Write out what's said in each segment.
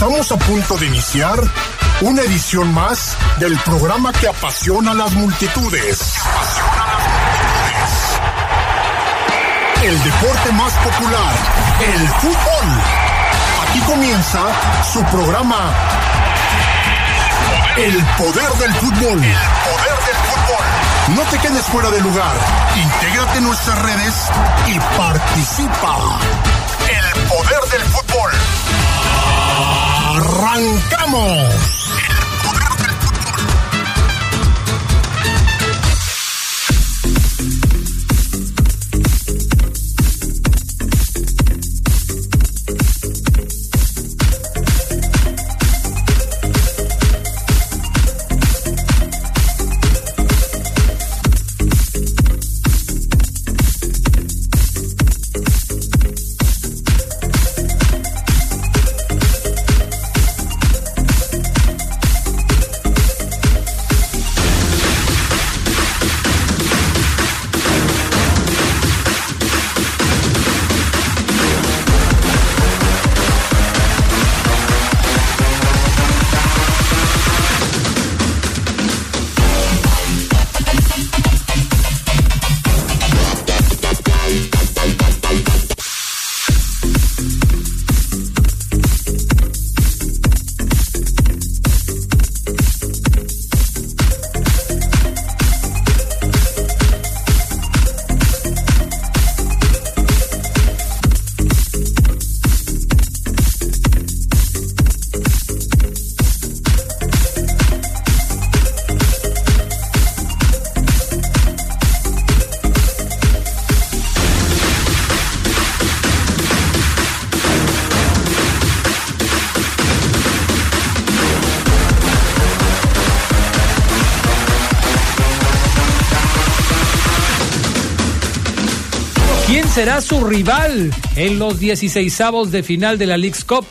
Estamos a punto de iniciar una edición más del programa que apasiona a las multitudes. El deporte más popular, el fútbol. Aquí comienza su programa El poder del fútbol. El poder del fútbol. No te quedes fuera de lugar. Intégrate en nuestras redes y participa. El poder del fútbol. ¡Arrancamos! Será su rival en los 16avos de final de la League's Cup?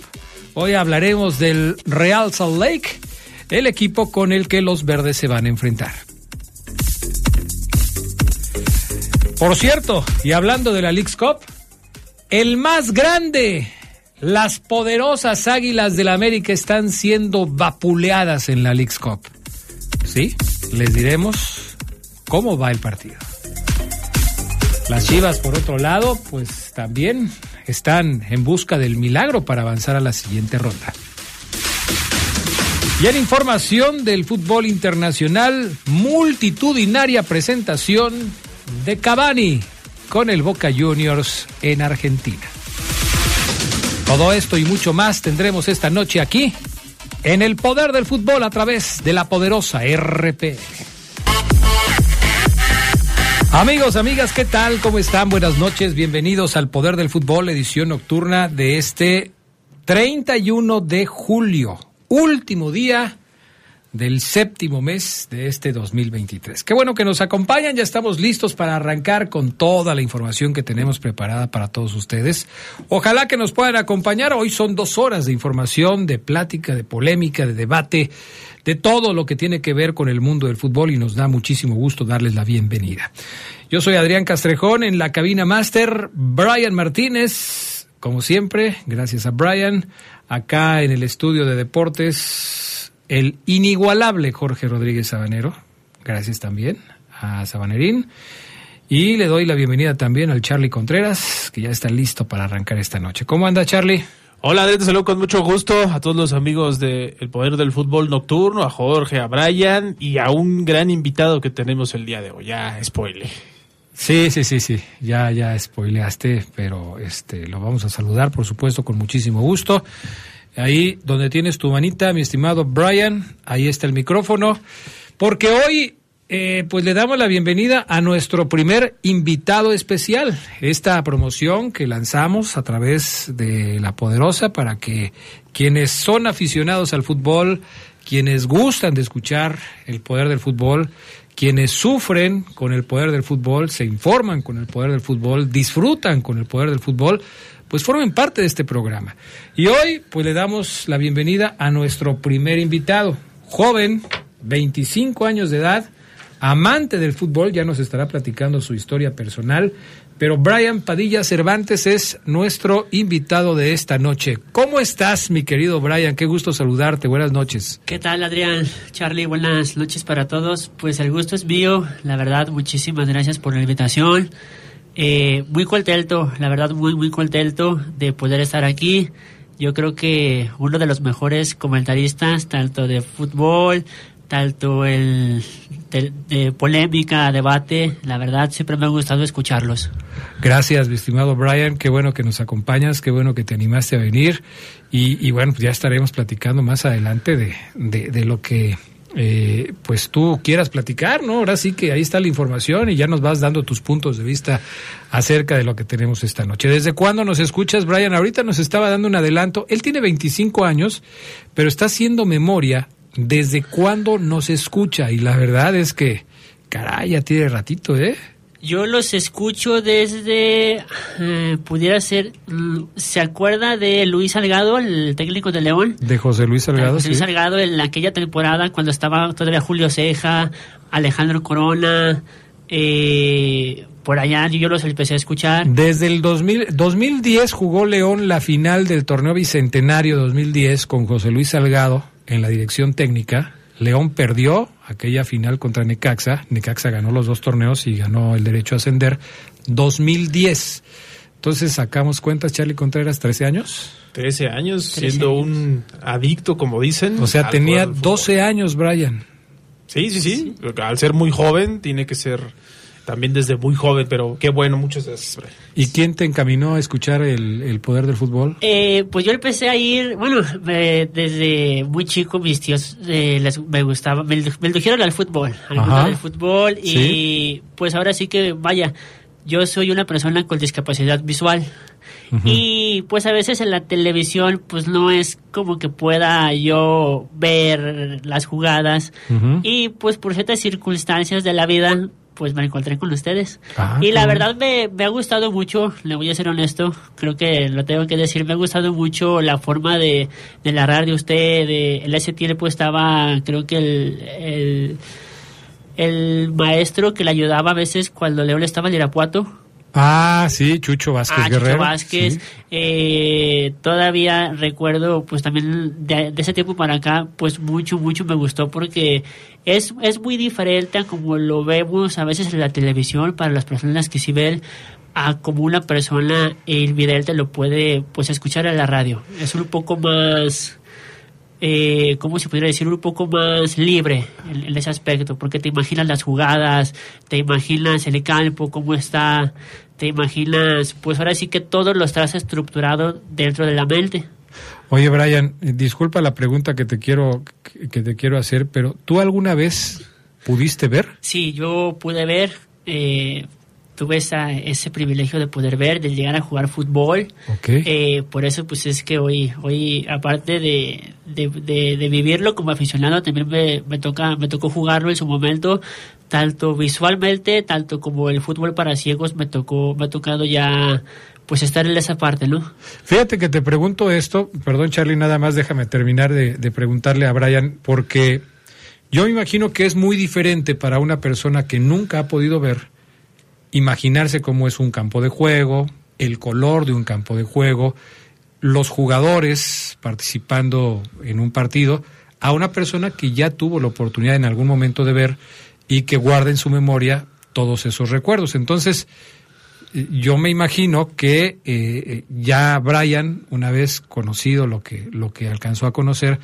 Hoy hablaremos del Real Salt Lake, el equipo con el que los verdes se van a enfrentar. Por cierto, y hablando de la League's Cup, el más grande, las poderosas Águilas del América están siendo vapuleadas en la League's Cup. ¿Sí? Les diremos cómo va el partido. Las Chivas, por otro lado, pues también están en busca del milagro para avanzar a la siguiente ronda. Y en información del fútbol internacional, multitudinaria presentación de Cavani con el Boca Juniors en Argentina. Todo esto y mucho más tendremos esta noche aquí en el poder del fútbol a través de la poderosa RP. Amigos, amigas, ¿qué tal? ¿Cómo están? Buenas noches, bienvenidos al Poder del Fútbol, edición nocturna de este 31 de julio, último día del séptimo mes de este 2023. Qué bueno que nos acompañan, ya estamos listos para arrancar con toda la información que tenemos preparada para todos ustedes. Ojalá que nos puedan acompañar, hoy son dos horas de información, de plática, de polémica, de debate de todo lo que tiene que ver con el mundo del fútbol y nos da muchísimo gusto darles la bienvenida. Yo soy Adrián Castrejón en la cabina máster, Brian Martínez, como siempre, gracias a Brian, acá en el estudio de deportes, el inigualable Jorge Rodríguez Sabanero, gracias también a Sabanerín. Y le doy la bienvenida también al Charlie Contreras, que ya está listo para arrancar esta noche. ¿Cómo anda Charlie? Hola, te saludo con mucho gusto a todos los amigos de El Poder del Fútbol Nocturno, a Jorge, a Brian y a un gran invitado que tenemos el día de hoy. Ya, spoile. Sí, sí, sí, sí, ya, ya spoileaste, pero este, lo vamos a saludar, por supuesto, con muchísimo gusto. Ahí donde tienes tu manita, mi estimado Brian, ahí está el micrófono, porque hoy eh, pues le damos la bienvenida a nuestro primer invitado especial. Esta promoción que lanzamos a través de La Poderosa para que quienes son aficionados al fútbol, quienes gustan de escuchar el poder del fútbol, quienes sufren con el poder del fútbol, se informan con el poder del fútbol, disfrutan con el poder del fútbol, pues formen parte de este programa. Y hoy pues le damos la bienvenida a nuestro primer invitado, joven, 25 años de edad, amante del fútbol, ya nos estará platicando su historia personal. Pero Brian Padilla Cervantes es nuestro invitado de esta noche. ¿Cómo estás, mi querido Brian? Qué gusto saludarte. Buenas noches. ¿Qué tal, Adrián? Charlie, buenas noches para todos. Pues el gusto es mío. La verdad, muchísimas gracias por la invitación. Eh, muy contento, la verdad, muy, muy contento de poder estar aquí. Yo creo que uno de los mejores comentaristas, tanto de fútbol, tanto el polémica, debate, la verdad siempre me ha gustado escucharlos. Gracias, mi estimado Brian, qué bueno que nos acompañas, qué bueno que te animaste a venir y, bueno, ya estaremos platicando más adelante de, de, lo que eh, pues tú quieras platicar, ¿no? Ahora sí que ahí está la información y ya nos vas dando tus puntos de vista acerca de lo que tenemos esta noche. ¿Desde cuándo nos escuchas, Brian? Ahorita nos estaba dando un adelanto. Él tiene 25 años, pero está haciendo memoria desde cuándo nos escucha y la verdad es que, caray, ya tiene ratito, ¿eh? Yo los escucho desde, eh, pudiera ser, ¿se acuerda de Luis Salgado, el técnico de León? De José Luis Salgado. José Luis Salgado en aquella temporada cuando estaba todavía Julio Ceja, Alejandro Corona, eh, por allá yo los empecé a escuchar. Desde el 2000, 2010 jugó León la final del torneo bicentenario 2010 con José Luis Salgado en la dirección técnica. León perdió aquella final contra Necaxa. Necaxa ganó los dos torneos y ganó el derecho a ascender. 2010. Entonces sacamos cuentas, Charlie Contreras, 13 años. 13 años, siendo un adicto, como dicen. O sea, tenía 12 años, Brian. Sí, sí, sí, Al ser muy joven, tiene que ser también desde muy joven, pero qué bueno, muchas gracias. ¿Y quién te encaminó a escuchar el, poder del fútbol? Eh, pues yo empecé a ir, bueno, desde muy chico mis tíos eh, les, me gustaba, me, me al fútbol, al fútbol y pues ahora sí que, vaya, yo soy una persona con discapacidad visual. Y pues a veces en la televisión pues no es como que pueda yo ver las jugadas y pues por ciertas circunstancias de la vida pues me encontré con ustedes. Ah, y la verdad me, me, ha gustado mucho, le voy a ser honesto, creo que lo tengo que decir, me ha gustado mucho la forma de, de narrar de usted, de, en ese tiempo estaba, creo que el, el, el maestro que le ayudaba a veces cuando León estaba en Irapuato, Ah, sí, Chucho Vázquez ah, Guerrero. Chucho Vázquez. Eh, todavía recuerdo, pues también de, ese tiempo para acá, pues mucho, mucho me gustó porque es, es muy diferente a como lo vemos a veces en la televisión para las personas que sí ven a como una persona invidente lo puede pues escuchar en la radio. Es un poco más eh, ¿cómo se podría decir? Un poco más libre en, ese aspecto, porque te imaginas las jugadas, te imaginas el campo, cómo está, te imaginas, pues ahora sí que todo lo estás estructurado dentro de la mente. Oye, Brian, disculpa la pregunta que te quiero, que te quiero hacer, pero ¿tú alguna vez pudiste ver? Sí, yo pude ver, eh, tuve esa, ese privilegio de poder ver, de llegar a jugar fútbol. Eh, por eso pues es que hoy, hoy aparte de, de, vivirlo como aficionado, también me, me, toca, me tocó jugarlo en su momento, tanto visualmente, tanto como el fútbol para ciegos, me tocó, me ha tocado ya pues estar en esa parte, ¿no? Fíjate que te pregunto esto, perdón Charlie, nada más déjame terminar de, de preguntarle a Brian, porque yo me imagino que es muy diferente para una persona que nunca ha podido ver imaginarse cómo es un campo de juego, el color de un campo de juego, los jugadores participando en un partido, a una persona que ya tuvo la oportunidad en algún momento de ver y que guarda en su memoria todos esos recuerdos. Entonces, yo me imagino que eh, eh, ya Brian, una vez conocido lo que, lo que alcanzó a conocer,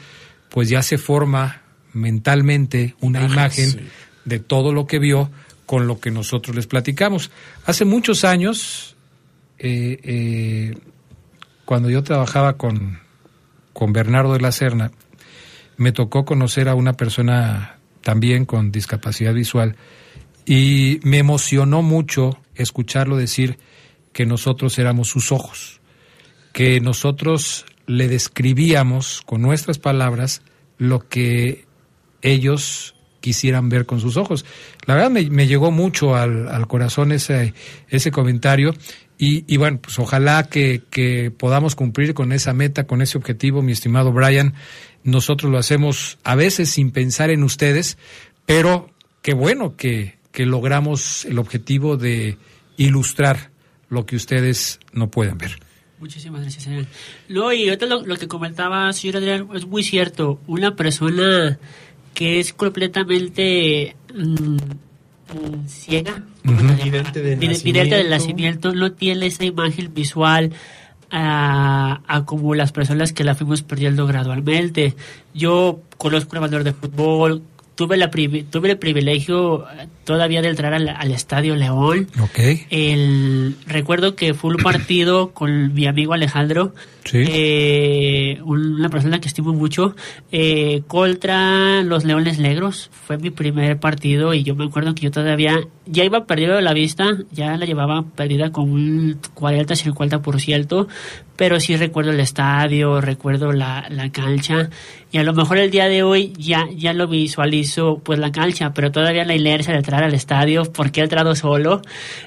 pues ya se forma mentalmente una imagen de todo lo que vio con lo que nosotros les platicamos. Hace muchos años, eh, eh, cuando yo trabajaba con, con Bernardo de la Serna, me tocó conocer a una persona también con discapacidad visual y me emocionó mucho escucharlo decir que nosotros éramos sus ojos, que nosotros le describíamos con nuestras palabras lo que ellos quisieran ver con sus ojos. La verdad me, llegó mucho al, corazón ese, ese comentario y, bueno, pues ojalá que, que, podamos cumplir con esa meta, con ese objetivo, mi estimado Brian. Nosotros lo hacemos a veces sin pensar en ustedes, pero qué bueno que, que logramos el objetivo de ilustrar lo que ustedes no pueden ver. Muchísimas gracias, señor. No, y ahorita lo, lo, que comentaba, señor Adrián, es muy cierto. Una persona que es completamente mm, ciega, uh -huh. vidente, de vidente del nacimiento, no tiene esa imagen visual a, a, como las personas que la fuimos perdiendo gradualmente. Yo conozco un amador de fútbol, tuve, la tuve el privilegio todavía de entrar al, al Estadio León. Okay. El, recuerdo que fue un partido con mi amigo Alejandro, sí. eh, una persona que estimo mucho, eh, contra los Leones Negros. Fue mi primer partido y yo me acuerdo que yo todavía ya iba perdido de la vista, ya la llevaba perdida con un 40-50%, pero sí recuerdo el estadio, recuerdo la, la cancha y a lo mejor el día de hoy ya, ya lo visualizo pues la cancha, pero todavía la inercia de entrar al estadio, porque he entrado solo,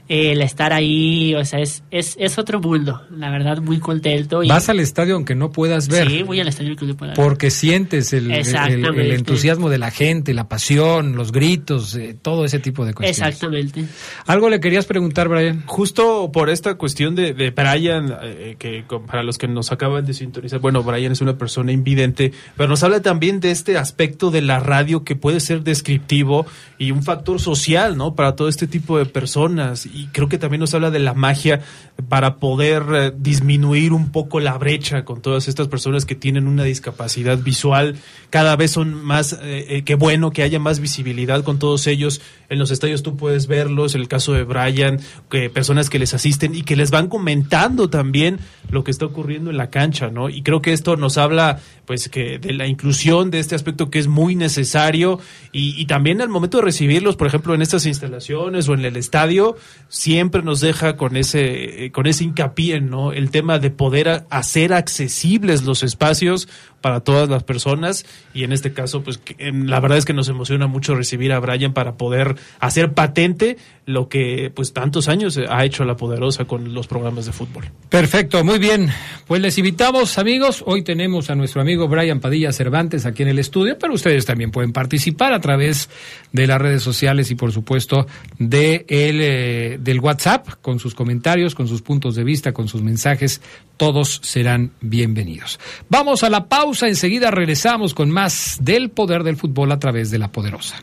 eh, el estar ahí, o sea, es, es, es otro mundo, la verdad, muy contento. Y, Vas al estadio aunque no puedas ver. Sí, voy al estadio aunque no pueda ver. Porque sientes el, el, el, entusiasmo de la gente, la pasión, los gritos, eh, todo ese tipo de cosas. Exactamente. ¿Algo le querías preguntar, Brian? Justo por esta cuestión de, de Brian, eh, que para los que nos acaban de sintonizar, bueno, Brian es una persona invidente, pero nos habla también de este aspecto de la radio que puede ser descriptivo y un factor social, ¿no? Para todo este tipo de personas. Y creo que también nos habla de la magia para poder eh, disminuir un poco la brecha con todas estas personas que tienen una discapacidad visual. Cada vez son más, eh, eh, qué bueno que haya más visibilidad con todos ellos. En los estadios tú puedes verlos, el caso de Brian, que personas que les asisten y que les van comentando también lo que está ocurriendo en la cancha, ¿no? Y creo que esto nos habla, pues, que de la inclusión de este aspecto que es muy necesario y, y también al momento de recibirlos, por ejemplo, en estas instalaciones o en el estadio, siempre nos deja con ese, con ese hincapié, ¿no? El tema de poder hacer accesibles los espacios para todas las personas y en este caso pues que, la verdad es que nos emociona mucho recibir a Brian para poder hacer patente lo que pues tantos años ha hecho la poderosa con los programas de fútbol. Perfecto, muy bien. Pues les invitamos amigos, hoy tenemos a nuestro amigo Brian Padilla Cervantes aquí en el estudio, pero ustedes también pueden participar a través de las redes sociales y por supuesto de el, eh, del WhatsApp con sus comentarios, con sus puntos de vista, con sus mensajes, todos serán bienvenidos. Vamos a la pausa, enseguida regresamos con más del poder del fútbol a través de la poderosa.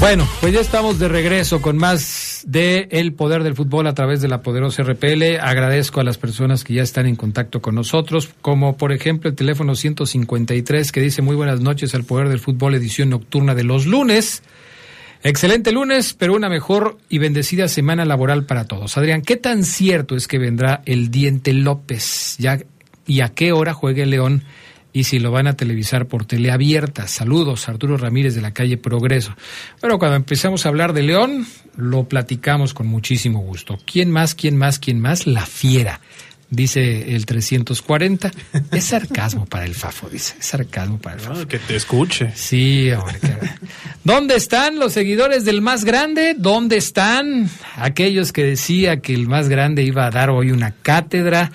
Bueno, pues ya estamos de regreso con más de El Poder del Fútbol a través de la poderosa RPL. Agradezco a las personas que ya están en contacto con nosotros, como por ejemplo el teléfono 153 que dice muy buenas noches al Poder del Fútbol edición nocturna de los lunes. Excelente lunes, pero una mejor y bendecida semana laboral para todos. Adrián, ¿qué tan cierto es que vendrá el Diente López? ¿Ya, ¿Y a qué hora juegue León? y si lo van a televisar por teleabierta. Saludos, Arturo Ramírez de la calle Progreso. Bueno, cuando empezamos a hablar de León, lo platicamos con muchísimo gusto. ¿Quién más, quién más, quién más? La fiera. Dice el 340. Es sarcasmo para el Fafo, dice. Es sarcasmo para el Fafo. No, que te escuche. Sí, hombre. ¿Dónde están los seguidores del más grande? ¿Dónde están aquellos que decía que el más grande iba a dar hoy una cátedra?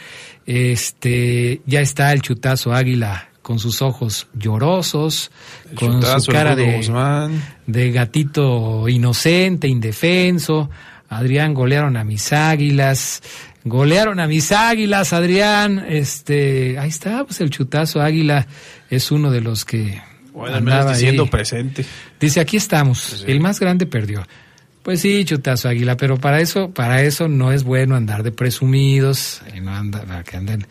Este, ya está el chutazo águila con sus ojos llorosos, El con chutazo, su cara Guzmán. de gatito inocente, indefenso. Adrián, golearon a mis águilas. Golearon a mis águilas, Adrián. Este, ahí está, pues el chutazo águila es uno de los que Bueno, andaba diciendo ahí. presente. Dice, aquí estamos. Sí. El más grande perdió. Pues sí, chutazo águila, pero para eso, para eso no es bueno andar de presumidos, y no anda, que anden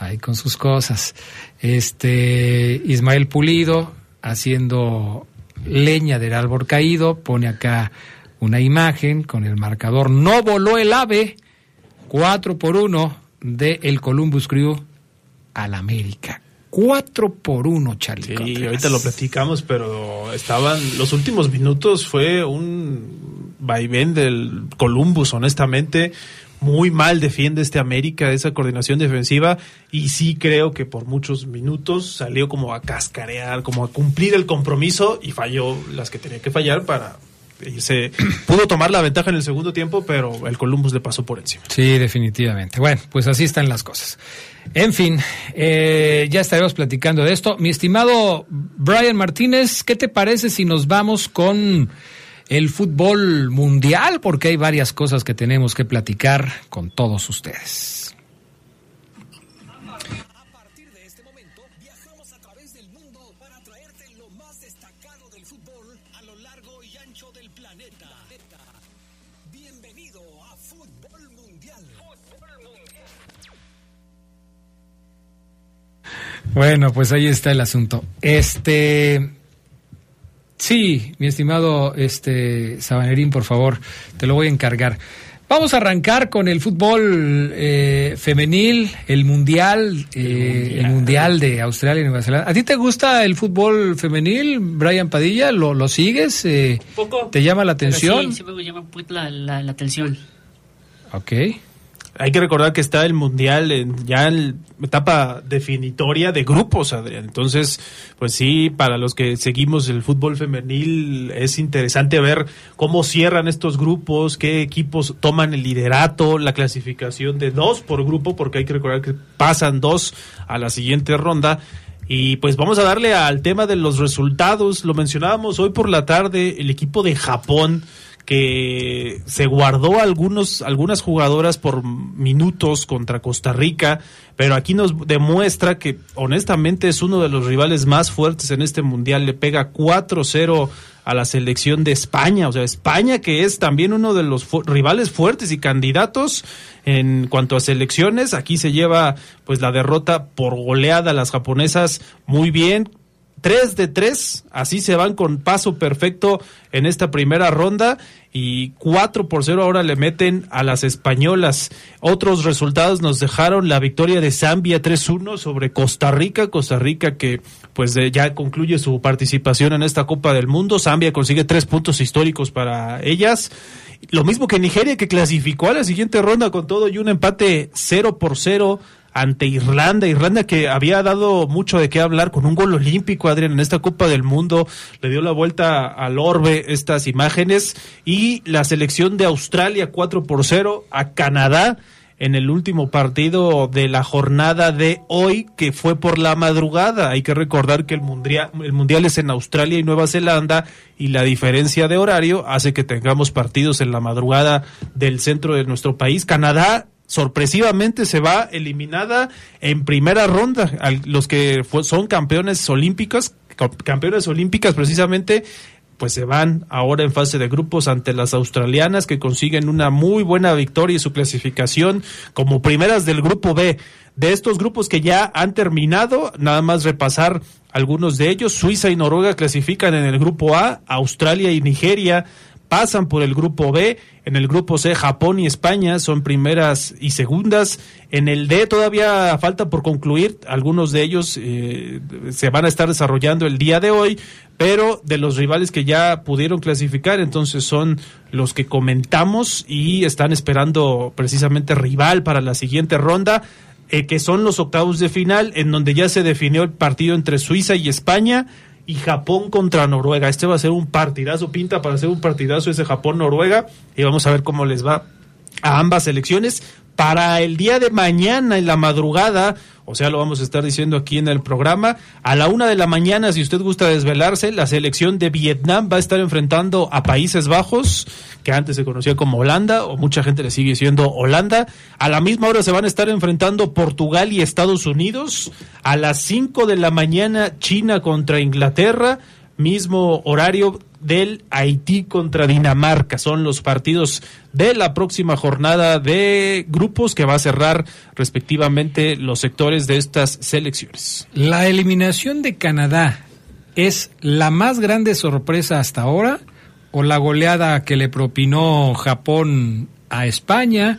ahí con sus cosas. Este Ismael Pulido haciendo leña del árbol caído, pone acá una imagen con el marcador No voló el ave, 4 por 1 de el Columbus Crew al América. 4 por 1, Charlie. Sí, Contreras. ahorita lo platicamos, pero estaban los últimos minutos fue un vaivén del Columbus, honestamente. Muy mal defiende este América esa coordinación defensiva y sí creo que por muchos minutos salió como a cascarear, como a cumplir el compromiso y falló las que tenía que fallar para se pudo tomar la ventaja en el segundo tiempo, pero el Columbus le pasó por encima. Sí, definitivamente. Bueno, pues así están las cosas. En fin, eh, ya estaremos platicando de esto. Mi estimado Brian Martínez, ¿qué te parece si nos vamos con el fútbol mundial? Porque hay varias cosas que tenemos que platicar con todos ustedes. Bueno, pues ahí está el asunto. Este. Sí, mi estimado este Sabanerín, por favor, te lo voy a encargar. Vamos a arrancar con el fútbol eh, femenil, el mundial, eh, el mundial de Australia y Nueva Zelanda. ¿A ti te gusta el fútbol femenil, Brian Padilla? ¿Lo, lo sigues? Eh, Poco. ¿Te llama la atención? sí, sí me llama la, la, la atención. Ok. Hay que recordar que está el Mundial en, ya en etapa definitoria de grupos, Adrián. Entonces, pues sí, para los que seguimos el fútbol femenil es interesante ver cómo cierran estos grupos, qué equipos toman el liderato, la clasificación de dos por grupo, porque hay que recordar que pasan dos a la siguiente ronda. Y pues vamos a darle al tema de los resultados. Lo mencionábamos hoy por la tarde, el equipo de Japón que se guardó algunos, algunas jugadoras por minutos contra Costa Rica, pero aquí nos demuestra que honestamente es uno de los rivales más fuertes en este mundial. Le pega 4-0 a la selección de España, o sea, España que es también uno de los rivales fuertes y candidatos en cuanto a selecciones. Aquí se lleva pues la derrota por goleada a las japonesas muy bien, 3 de 3, así se van con paso perfecto en esta primera ronda y 4 por 0 ahora le meten a las españolas. Otros resultados nos dejaron la victoria de Zambia 3-1 sobre Costa Rica, Costa Rica que pues ya concluye su participación en esta Copa del Mundo. Zambia consigue tres puntos históricos para ellas. Lo mismo que Nigeria que clasificó a la siguiente ronda con todo y un empate 0 por 0 ante Irlanda, Irlanda que había dado mucho de qué hablar con un gol olímpico, Adrián, en esta Copa del Mundo, le dio la vuelta al orbe estas imágenes, y la selección de Australia 4 por 0 a Canadá en el último partido de la jornada de hoy, que fue por la madrugada. Hay que recordar que el mundial, el mundial es en Australia y Nueva Zelanda y la diferencia de horario hace que tengamos partidos en la madrugada del centro de nuestro país. Canadá sorpresivamente se va eliminada en primera ronda. Los que son campeones olímpicos, campeones olímpicas precisamente, pues se van ahora en fase de grupos ante las australianas que consiguen una muy buena victoria y su clasificación como primeras del grupo B. De estos grupos que ya han terminado, nada más repasar algunos de ellos. Suiza y Noruega clasifican en el grupo A, Australia y Nigeria pasan por el grupo B. En el grupo C, Japón y España son primeras y segundas. En el D todavía falta por concluir. Algunos de ellos eh, se van a estar desarrollando el día de hoy, pero de los rivales que ya pudieron clasificar, entonces son los que comentamos y están esperando precisamente rival para la siguiente ronda. Eh, que son los octavos de final, en donde ya se definió el partido entre Suiza y España y Japón contra Noruega. Este va a ser un partidazo, pinta para ser un partidazo ese Japón-Noruega y vamos a ver cómo les va a ambas selecciones. Para el día de mañana en la madrugada, o sea, lo vamos a estar diciendo aquí en el programa, a la una de la mañana, si usted gusta desvelarse, la selección de Vietnam va a estar enfrentando a Países Bajos, que antes se conocía como Holanda, o mucha gente le sigue diciendo Holanda. A la misma hora se van a estar enfrentando Portugal y Estados Unidos. A las cinco de la mañana, China contra Inglaterra mismo horario del Haití contra Dinamarca. Son los partidos de la próxima jornada de grupos que va a cerrar respectivamente los sectores de estas selecciones. La eliminación de Canadá es la más grande sorpresa hasta ahora o la goleada que le propinó Japón a España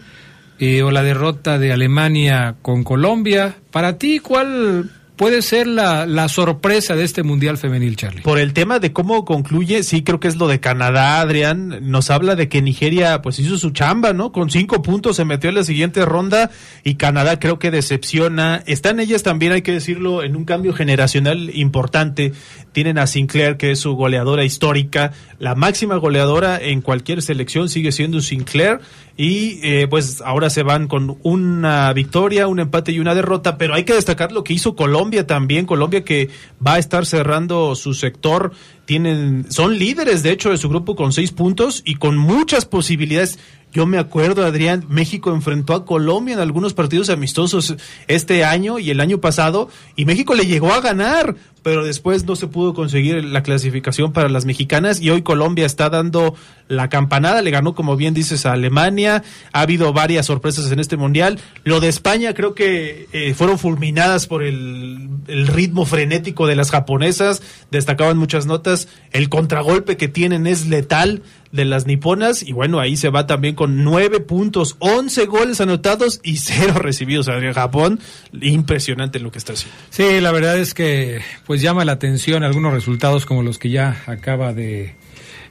eh, o la derrota de Alemania con Colombia. Para ti, ¿cuál puede ser la, la, sorpresa de este Mundial Femenil, Charlie? Por el tema de cómo concluye, sí creo que es lo de Canadá, Adrián. Nos habla de que Nigeria pues hizo su chamba, ¿no? Con cinco puntos se metió en la siguiente ronda y Canadá creo que decepciona. Están ellas también, hay que decirlo, en un cambio generacional importante. Tienen a Sinclair, que es su goleadora histórica. La máxima goleadora en cualquier selección sigue siendo Sinclair y eh, pues ahora se van con una victoria, un empate y una derrota, pero hay que destacar lo que hizo Colombia también, Colombia que va a estar cerrando su sector, tienen, son líderes de hecho de su grupo con seis puntos y con muchas posibilidades. Yo me acuerdo, Adrián, México enfrentó a Colombia en algunos partidos amistosos este año y el año pasado, y México le llegó a ganar, pero después no se pudo conseguir la clasificación para las mexicanas y hoy Colombia está dando la campanada, le ganó como bien dices a Alemania, ha habido varias sorpresas en este mundial, lo de España creo que eh, fueron fulminadas por el, ritmo frenético de las japonesas, destacaban muchas notas, el contragolpe que tienen es letal de las niponas y bueno, ahí se va también con nueve puntos, once goles anotados y cero recibidos. En Japón, impresionante lo que está haciendo. Sí, la verdad es que pues llama la atención algunos resultados como los que ya acaba de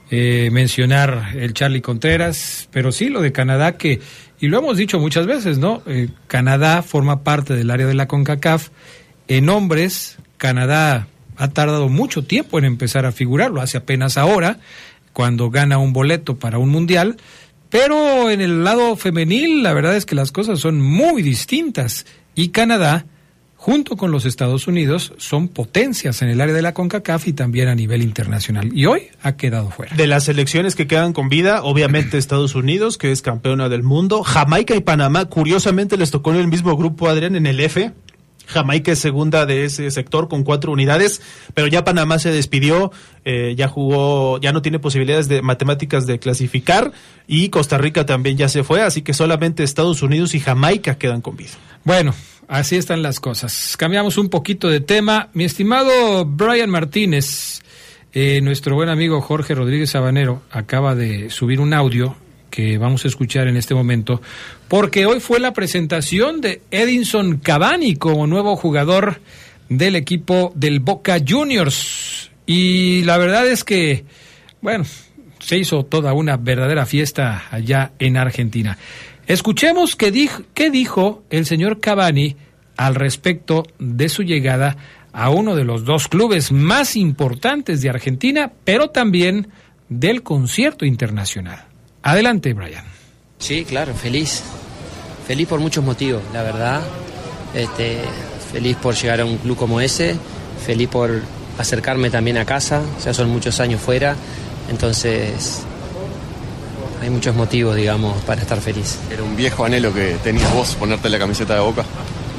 eh, mencionar el Charlie Contreras, pero sí lo de Canadá que, y lo hemos dicho muchas veces, ¿no? Eh, Canadá forma parte del área de la CONCACAF. En hombres, Canadá ha tardado mucho tiempo en empezar a figurar, lo hace apenas ahora, cuando gana un boleto para un mundial, pero en el lado femenil la verdad es que las cosas son muy distintas y Canadá junto con los Estados Unidos, son potencias en el área de la CONCACAF y también a nivel internacional. Y hoy ha quedado fuera. De las selecciones que quedan con vida, obviamente Estados Unidos, que es campeona del mundo, Jamaica y Panamá, curiosamente les tocó en el mismo grupo, Adrián, en el F. Jamaica es segunda de ese sector con cuatro unidades, pero ya Panamá se despidió, eh, ya jugó, ya no tiene posibilidades de matemáticas de clasificar y Costa Rica también ya se fue, así que solamente Estados Unidos y Jamaica quedan con vida. Bueno, Así están las cosas. Cambiamos un poquito de tema. Mi estimado Brian Martínez, eh, nuestro buen amigo Jorge Rodríguez Sabanero acaba de subir un audio que vamos a escuchar en este momento, porque hoy fue la presentación de Edinson Cavani como nuevo jugador del equipo del Boca Juniors. Y la verdad es que, bueno, se hizo toda una verdadera fiesta allá en Argentina. Escuchemos qué dijo, el señor Cavani al respecto de su llegada a uno de los dos clubes más importantes de Argentina, pero también del concierto internacional. Adelante, Brian. Sí, claro, feliz. Feliz por muchos motivos, la verdad. Este, feliz por llegar a un club como ese, feliz por acercarme también a casa, ya son muchos años fuera, entonces hay muchos motivos, digamos, para estar feliz. ¿Era un viejo anhelo que tenías vos, ponerte la camiseta de Boca?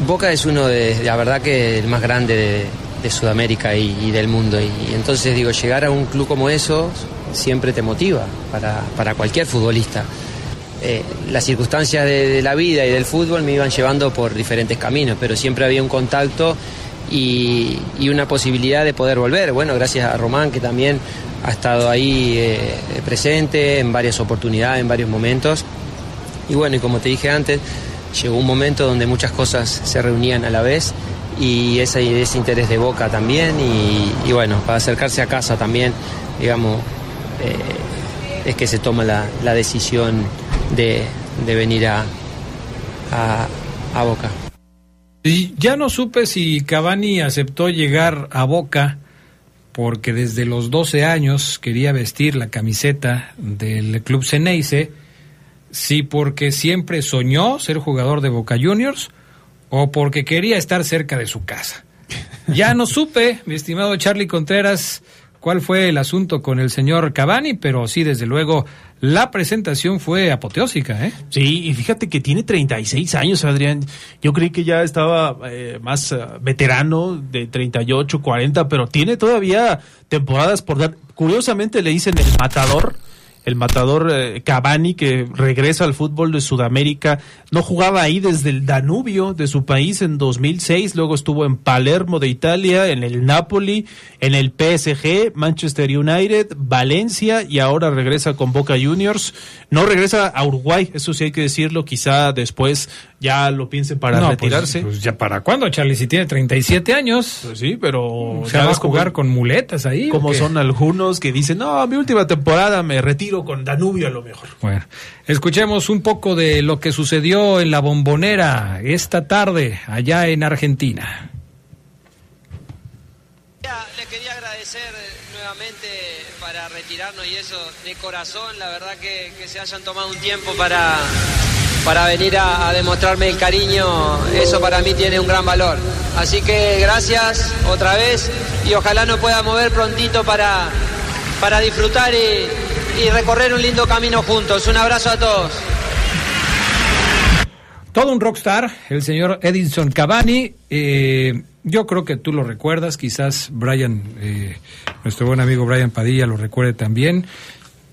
Boca es uno de, la verdad que el más grande de, Sudamérica y, del mundo. Y, entonces digo, llegar a un club como eso siempre te motiva para, cualquier futbolista. Eh, las circunstancias de, la vida y del fútbol me iban llevando por diferentes caminos, pero siempre había un contacto y, una posibilidad de poder volver. Bueno, gracias a Román que también ha estado ahí eh, presente en varias oportunidades, en varios momentos. Y bueno, y como te dije antes, llegó un momento donde muchas cosas se reunían a la vez y ese, interés de Boca también y, bueno, para acercarse a casa también, digamos, eh, es que se toma la, decisión de, venir a, a, Boca. Ya no supe si Cavani aceptó llegar a Boca porque desde los 12 años quería vestir la camiseta del club Ceneice, si porque siempre soñó ser jugador de Boca Juniors o porque quería estar cerca de su casa. Ya no supe, mi estimado Charlie Contreras, cuál fue el asunto con el señor Cavani, pero sí, desde luego, la presentación fue apoteósica, ¿eh? Sí, y fíjate que tiene 36 años, Adrián. Yo creí que ya estaba eh, más eh, veterano, de 38, 40, pero tiene todavía temporadas por dar. Curiosamente le dicen el matador el matador eh, Cavani que regresa al fútbol de Sudamérica, no jugaba ahí desde el Danubio de su país en 2006, luego estuvo en Palermo de Italia, en el Napoli, en el PSG, Manchester United, Valencia y ahora regresa con Boca Juniors. No regresa a Uruguay, eso sí hay que decirlo, quizá después ya lo piense para No, pues, retirarse. Pues, ya para cuándo, Charlie, si tiene 37 años. Pues sí, pero se va a jugar con muletas ahí. ¿o como son algunos que dicen, no, mi última temporada me retiro con Danubio a lo mejor. Bueno, escuchemos un poco de lo que sucedió en la bombonera esta tarde allá en Argentina. Le quería agradecer nuevamente para retirarnos y eso de corazón, la verdad que, que se hayan tomado un tiempo para, para venir a, demostrarme el cariño, eso para mí tiene un gran valor. Así que gracias otra vez y ojalá nos pueda mover prontito para, para disfrutar y, y recorrer un lindo camino juntos. Un abrazo a todos. Todo un rockstar, el señor Edinson Cavani. eh, yo creo que tú lo recuerdas, quizás Brian, eh, nuestro buen amigo Brian Padilla lo recuerde también.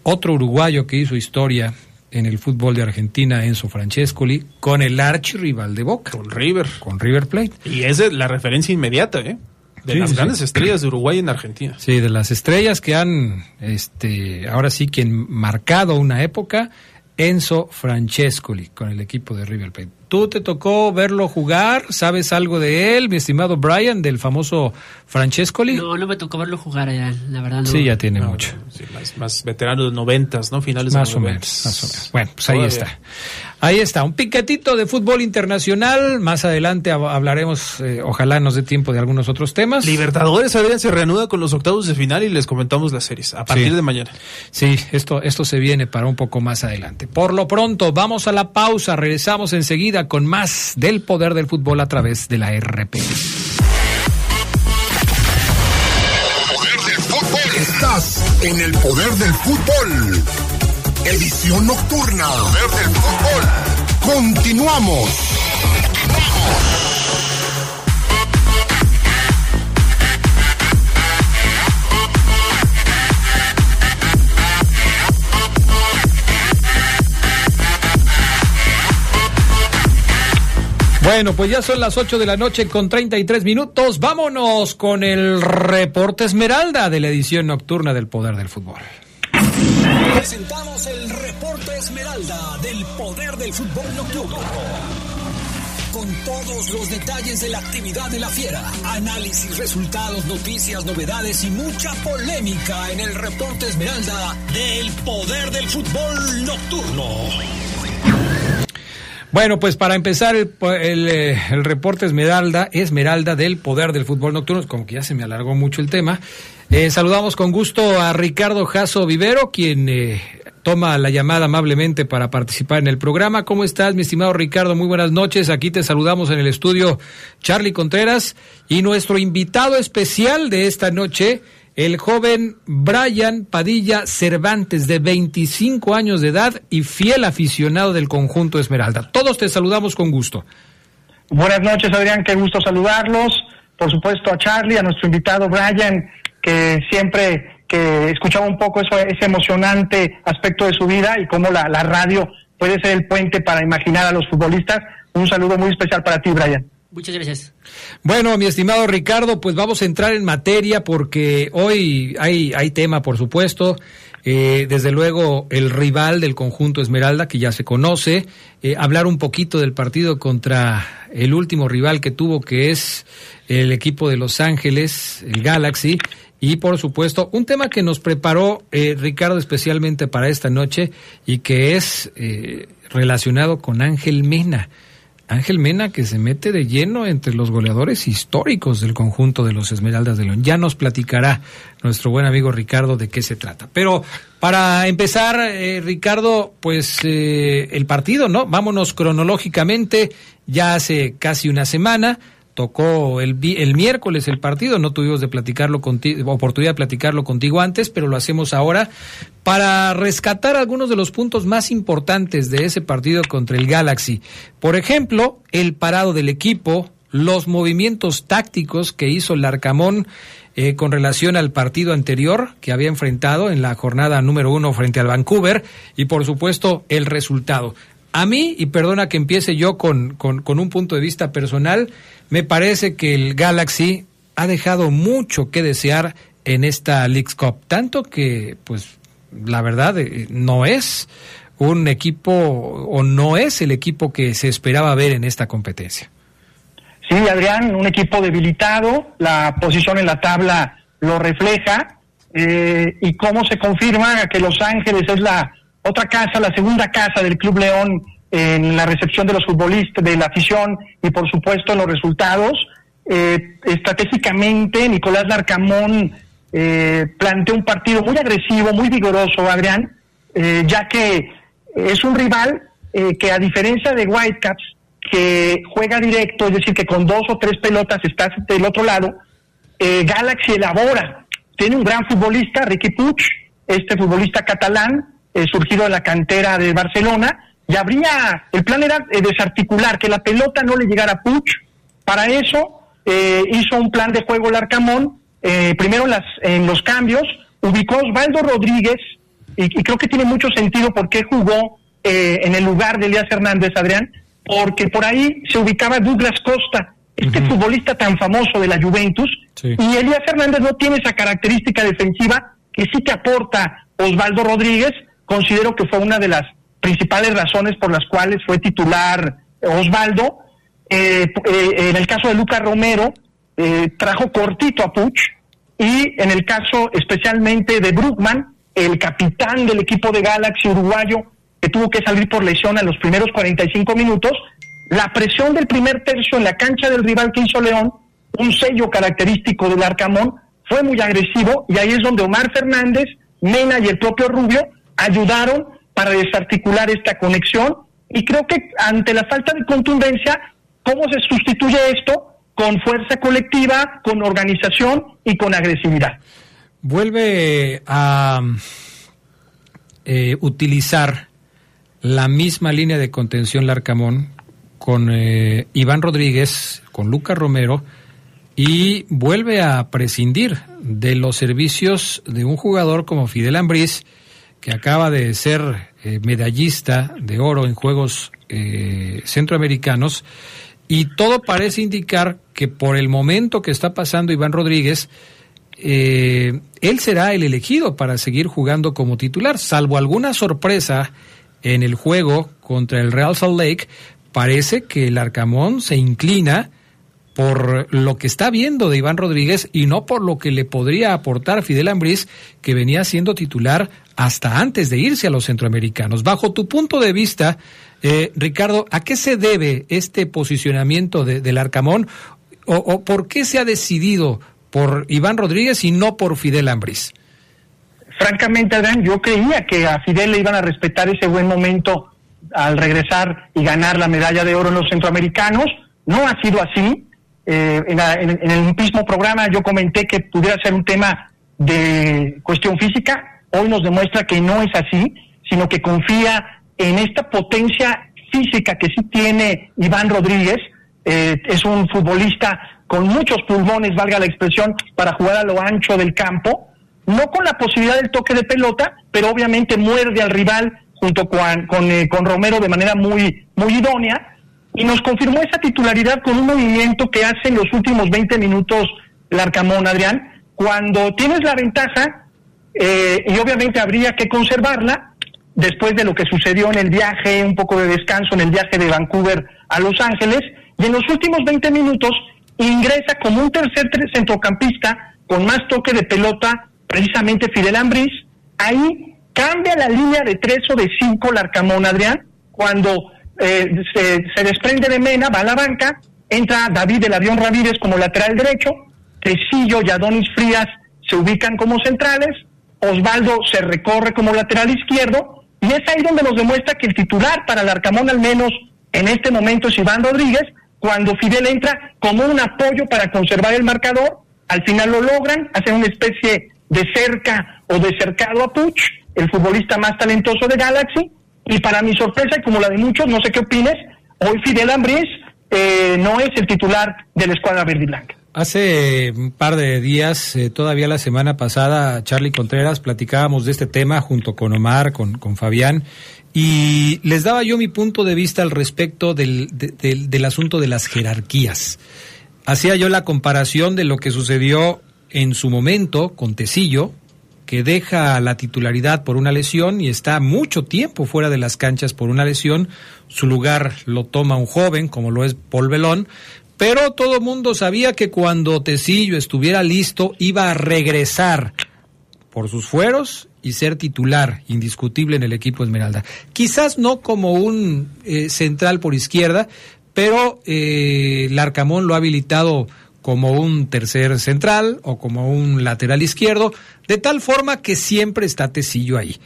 Otro uruguayo que hizo historia en el fútbol de Argentina, Enzo Francescoli, con el archirrival de Boca, Con River. con River Plate. Y es de la referencia inmediata, ¿eh? De Sí, las sí, grandes estrellas de Uruguay en Argentina. Sí, de las estrellas que han, este, ahora sí que han marcado una época, Enzo Francescoli con el equipo de River Plate. ¿Tú te tocó verlo jugar? ¿Sabes algo de él, mi estimado Brian, del famoso Francescoli? No, no me tocó verlo jugar, ya, la verdad. No. sí, ya tiene mucho. Sí, más, más veterano de noventas, ¿no? Finales Más de o menos, más o menos. Bueno, pues ahí Todavía. está. Ahí está, un piquetito de fútbol internacional. Más adelante hab- hablaremos, eh, ojalá nos dé tiempo de algunos otros temas. Libertadores, Adrián, se reanuda con los octavos de final y les comentamos las series a partir Sí. de mañana. Sí, esto, esto se viene para un poco más adelante. Por lo pronto, vamos a la pausa. Regresamos enseguida con más del poder del fútbol a través de la RP. Poder del fútbol. Estás en el poder del fútbol. Edición nocturna. Poder del fútbol. Continuamos. Bueno, pues ya son las 8 de la noche con 33 minutos. Vámonos con el reporte Esmeralda de la edición nocturna del poder del fútbol. Presentamos el reporte Esmeralda del poder del fútbol nocturno. Con todos los detalles de la actividad de la fiera, análisis, resultados, noticias, novedades y mucha polémica en el reporte Esmeralda del poder del fútbol nocturno. Bueno, pues para empezar el, el, eh, el reporte Esmeralda, Esmeralda del poder del fútbol nocturno, como que ya se me alargó mucho el tema. Eh, saludamos con gusto a Ricardo Jasso Vivero, quien eh, toma la llamada amablemente para participar en el programa. ¿Cómo estás, mi estimado Ricardo? Muy buenas noches. Aquí te saludamos en el estudio Charlie Contreras y nuestro invitado especial de esta noche, el joven Brian Padilla Cervantes, de 25 años de edad y fiel aficionado del conjunto Esmeralda. Todos te saludamos con gusto. Buenas noches, Adrián, qué gusto saludarlos. Por supuesto a Charlie, a nuestro invitado Brian, que siempre que escuchaba un poco eso, ese emocionante aspecto de su vida y cómo la, la radio puede ser el puente para imaginar a los futbolistas. Un saludo muy especial para ti, Brian. Muchas gracias. Bueno, mi estimado Ricardo, pues vamos a entrar en materia porque hoy hay, hay tema, por supuesto. Eh, desde luego, el rival del conjunto Esmeralda, que ya se conoce. Eh, hablar un poquito del partido contra el último rival que tuvo, que es el equipo de Los Ángeles, el Galaxy. Y por supuesto, un tema que nos preparó eh, Ricardo especialmente para esta noche y que es eh, relacionado con Ángel Mena. Ángel Mena que se mete de lleno entre los goleadores históricos del conjunto de los Esmeraldas de León. Ya nos platicará nuestro buen amigo Ricardo de qué se trata. Pero para empezar, eh, Ricardo, pues eh, el partido, ¿no? Vámonos cronológicamente, ya hace casi una semana. Tocó el, el miércoles el partido, no tuvimos de platicarlo contigo, oportunidad de platicarlo contigo antes, pero lo hacemos ahora para rescatar algunos de los puntos más importantes de ese partido contra el Galaxy. Por ejemplo, el parado del equipo, los movimientos tácticos que hizo el Arcamón eh, con relación al partido anterior que había enfrentado en la jornada número uno frente al Vancouver y por supuesto el resultado. A mí, y perdona que empiece yo con, con, un punto de vista personal, me parece que el Galaxy ha dejado mucho que desear en esta Leagues Cup, tanto que, pues, la verdad, eh, no es un equipo o no es el equipo que se esperaba ver en esta competencia. Sí, Adrián, un equipo debilitado, la posición en la tabla lo refleja eh, y cómo se confirma que Los Ángeles es la otra casa, la segunda casa del Club León en la recepción de los futbolistas, de la afición y por supuesto en los resultados. Eh, estratégicamente, Nicolás Larcamón eh, planteó un partido muy agresivo, muy vigoroso, Adrián, eh, ya que es un rival que a diferencia de Whitecaps, que juega directo, es decir, que con dos o tres pelotas estás del otro lado, Galaxy elabora. Tiene un gran futbolista, Ricky Puig, este futbolista catalán, surgido de la cantera de Barcelona, y habría, el plan era desarticular, que la pelota no le llegara a Puig. Para eso eh, hizo un plan de juego el Arcamón, eh, primero en, las, en los cambios, ubicó a Osvaldo Rodríguez, y, creo que tiene mucho sentido por qué jugó eh, en el lugar de Elías Hernández, Adrián, porque por ahí se ubicaba Douglas Costa, este futbolista tan famoso de la Juventus, y Elías Hernández no tiene esa característica defensiva que sí que aporta Osvaldo Rodríguez, considero que fue una de las principales razones por las cuales fue titular Osvaldo. Eh, eh, en el caso de Lucas Romero, eh, trajo cortito a Puch. Y en el caso especialmente de Brookman, el capitán del equipo de Galaxy uruguayo, que tuvo que salir por lesión a los primeros 45 minutos, la presión del primer tercio en la cancha del rival que hizo León, un sello característico del Arcamón, fue muy agresivo y ahí es donde Omar Fernández, Mena y el propio Rubio ayudaron para desarticular esta conexión y creo que ante la falta de contundencia, ¿cómo se sustituye esto? Con fuerza colectiva, con organización y con agresividad. Vuelve a eh, utilizar la misma línea de contención Larcamón con eh, Iván Rodríguez, con Lucas Romero, y vuelve a prescindir de los servicios de un jugador como Fidel Ambriz, que acaba de ser eh, medallista de oro en Juegos eh, Centroamericanos, y todo parece indicar que por el momento que está pasando Iván Rodríguez, eh, él será el elegido para seguir jugando como titular, salvo alguna sorpresa en el juego contra el Real Salt Lake, parece que el Arcamón se inclina por lo que está viendo de Iván Rodríguez y no por lo que le podría aportar Fidel Ambriz, que venía siendo titular hasta antes de irse a los centroamericanos. Bajo tu punto de vista, eh, Ricardo, ¿a qué se debe este posicionamiento del Arcamón o, por qué se ha decidido por Iván Rodríguez y no por Fidel Ambriz? Francamente, Adán, yo creía que a Fidel le iban a respetar ese buen momento al regresar y ganar la medalla de oro en los centroamericanos. No ha sido así. Eh, en, en, el mismo programa yo comenté que pudiera ser un tema de cuestión física. Hoy nos demuestra que no es así, sino que confía en esta potencia física que sí tiene Iván Rodríguez. Eh, es un futbolista con muchos pulmones, valga la expresión, para jugar a lo ancho del campo, no con la posibilidad del toque de pelota, pero obviamente muerde al rival junto con, con, eh, con Romero de manera muy, muy idónea, y nos confirmó esa titularidad con un movimiento que hace en los últimos 20 minutos el Arcamón, Adrián, cuando tienes la ventaja, eh, y obviamente habría que conservarla después de lo que sucedió en el viaje, un poco de descanso en el viaje de Vancouver a Los Ángeles, y en los últimos 20 minutos ingresa como un tercer centrocampista con más toque de pelota, precisamente Fidel Ambriz, ahí cambia la línea de tres o de cinco Larcamón Adrián, cuando eh, se, desprende de Mena, va a la banca, entra David del Avión Ramírez como lateral derecho, Tecillo y Adonis Frías se ubican como centrales, Osvaldo se recorre como lateral izquierdo y es ahí donde nos demuestra que el titular para el Arcamón al menos en este momento es Iván Rodríguez, cuando Fidel entra como un apoyo para conservar el marcador, al final lo logran, hacen una especie de cerca o de cercado a Puch, el futbolista más talentoso de Galaxy, y para mi sorpresa y como la de muchos, no sé qué opines, hoy Fidel Ambriz eh, no es el titular de la escuadra verde y blanca. Hace un par de días, eh, todavía la semana pasada, Charlie Contreras, platicábamos de este tema junto con Omar, con, con Fabián, y les daba yo mi punto de vista al respecto del, del asunto de las jerarquías. Hacía yo la comparación de lo que sucedió en su momento con Tecillo, que deja la titularidad por una lesión y está mucho tiempo fuera de las canchas por una lesión. Su lugar lo toma un joven, como lo es Paul Belón, pero todo mundo sabía que cuando Tecillo estuviera listo iba a regresar por sus fueros y ser titular indiscutible en el equipo Esmeralda. Quizás no como un eh, central por izquierda, pero eh, Larcamón lo ha habilitado como un tercer central o como un lateral izquierdo, de tal forma que siempre está Tecillo ahí.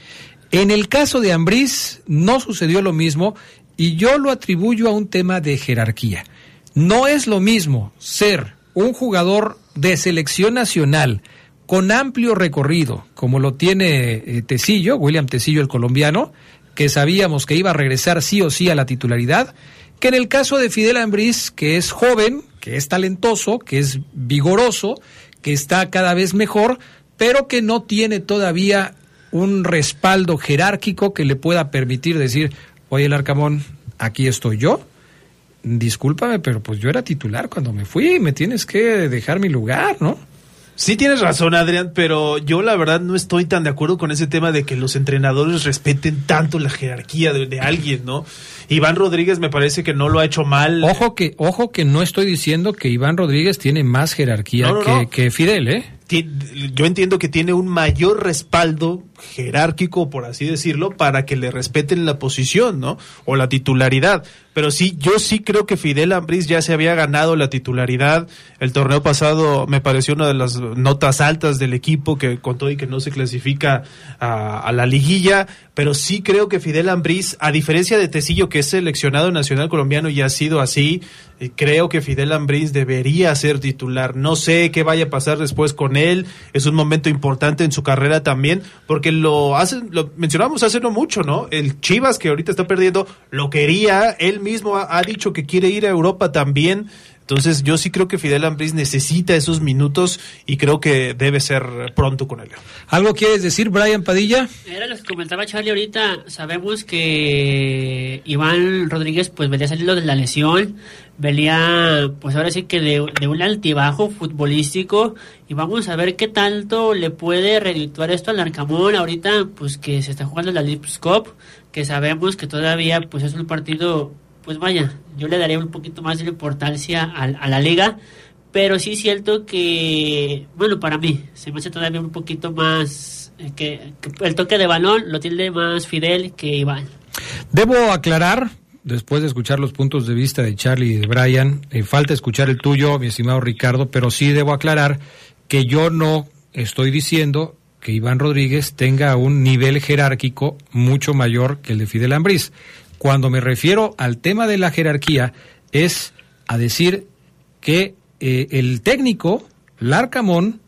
En el caso de Ambriz no sucedió lo mismo y yo lo atribuyo a un tema de jerarquía. No es lo mismo ser un jugador de selección nacional con amplio recorrido, como lo tiene eh, Tecillo, William Tecillo el colombiano, que sabíamos que iba a regresar sí o sí a la titularidad, que en el caso de Fidel Ambriz, que es joven, que es talentoso, que es vigoroso, que está cada vez mejor, pero que no tiene todavía un respaldo jerárquico que le pueda permitir decir, oye, el Arcamón, aquí estoy yo, discúlpame, pero pues yo era titular cuando me fui, me tienes que dejar mi lugar, ¿no? Sí tienes razón, Adrián, pero yo la verdad no estoy tan de acuerdo con ese tema de que los entrenadores respeten tanto la jerarquía de, alguien, ¿no? Iván Rodríguez me parece que no lo ha hecho mal. Ojo que, ojo que no estoy diciendo que Iván Rodríguez tiene más jerarquía que, que Fidel, ¿eh? Yo entiendo que tiene un mayor respaldo jerárquico, por así decirlo, para que le respeten la posición, ¿no? O la titularidad. Pero sí, yo sí creo que Fidel Ambriz ya se había ganado la titularidad. El torneo pasado me pareció una de las notas altas del equipo que contó y que no se clasifica a, la liguilla. Pero sí creo que Fidel Ambriz, a diferencia de Tecillo, que es seleccionado nacional colombiano y ha sido así, creo que Fidel Ambriz debería ser titular. No sé qué vaya a pasar después con él. Es un momento importante en su carrera también, porque lo hacen, lo mencionamos hace no mucho, ¿no? El Chivas que ahorita está perdiendo, lo quería, él mismo ha, dicho que quiere ir a Europa también. Entonces yo sí creo que Fidel Ambriz necesita esos minutos y creo que debe ser pronto con él. ¿Algo quieres decir, Brian Padilla? Era lo que comentaba Charlie ahorita. Sabemos que Iván Rodríguez pues venía saliendo de la lesión, venía pues ahora sí que de, de, un altibajo futbolístico y vamos a ver qué tanto le puede redituar esto al Arcamón ahorita pues que se está jugando la Lips Cup, que sabemos que todavía pues es un partido pues vaya, yo le daría un poquito más de importancia a, a la liga, pero sí es cierto que, bueno, para mí, se me hace todavía un poquito más, eh, que, el toque de balón lo tiene más Fidel que Iván. Debo aclarar, después de escuchar los puntos de vista de Charlie y de Brian, eh, falta escuchar el tuyo, mi estimado Ricardo, pero sí debo aclarar que yo no estoy diciendo que Iván Rodríguez tenga un nivel jerárquico mucho mayor que el de Fidel Ambriz. Cuando me refiero al tema de la jerarquía, es a decir que eh, el técnico, Larcamón,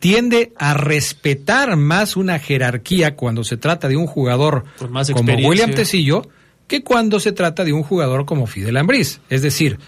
tiende a respetar más una jerarquía cuando se trata de un jugador como William Tecillo que cuando se trata de un jugador como Fidel Ambriz. Es decir,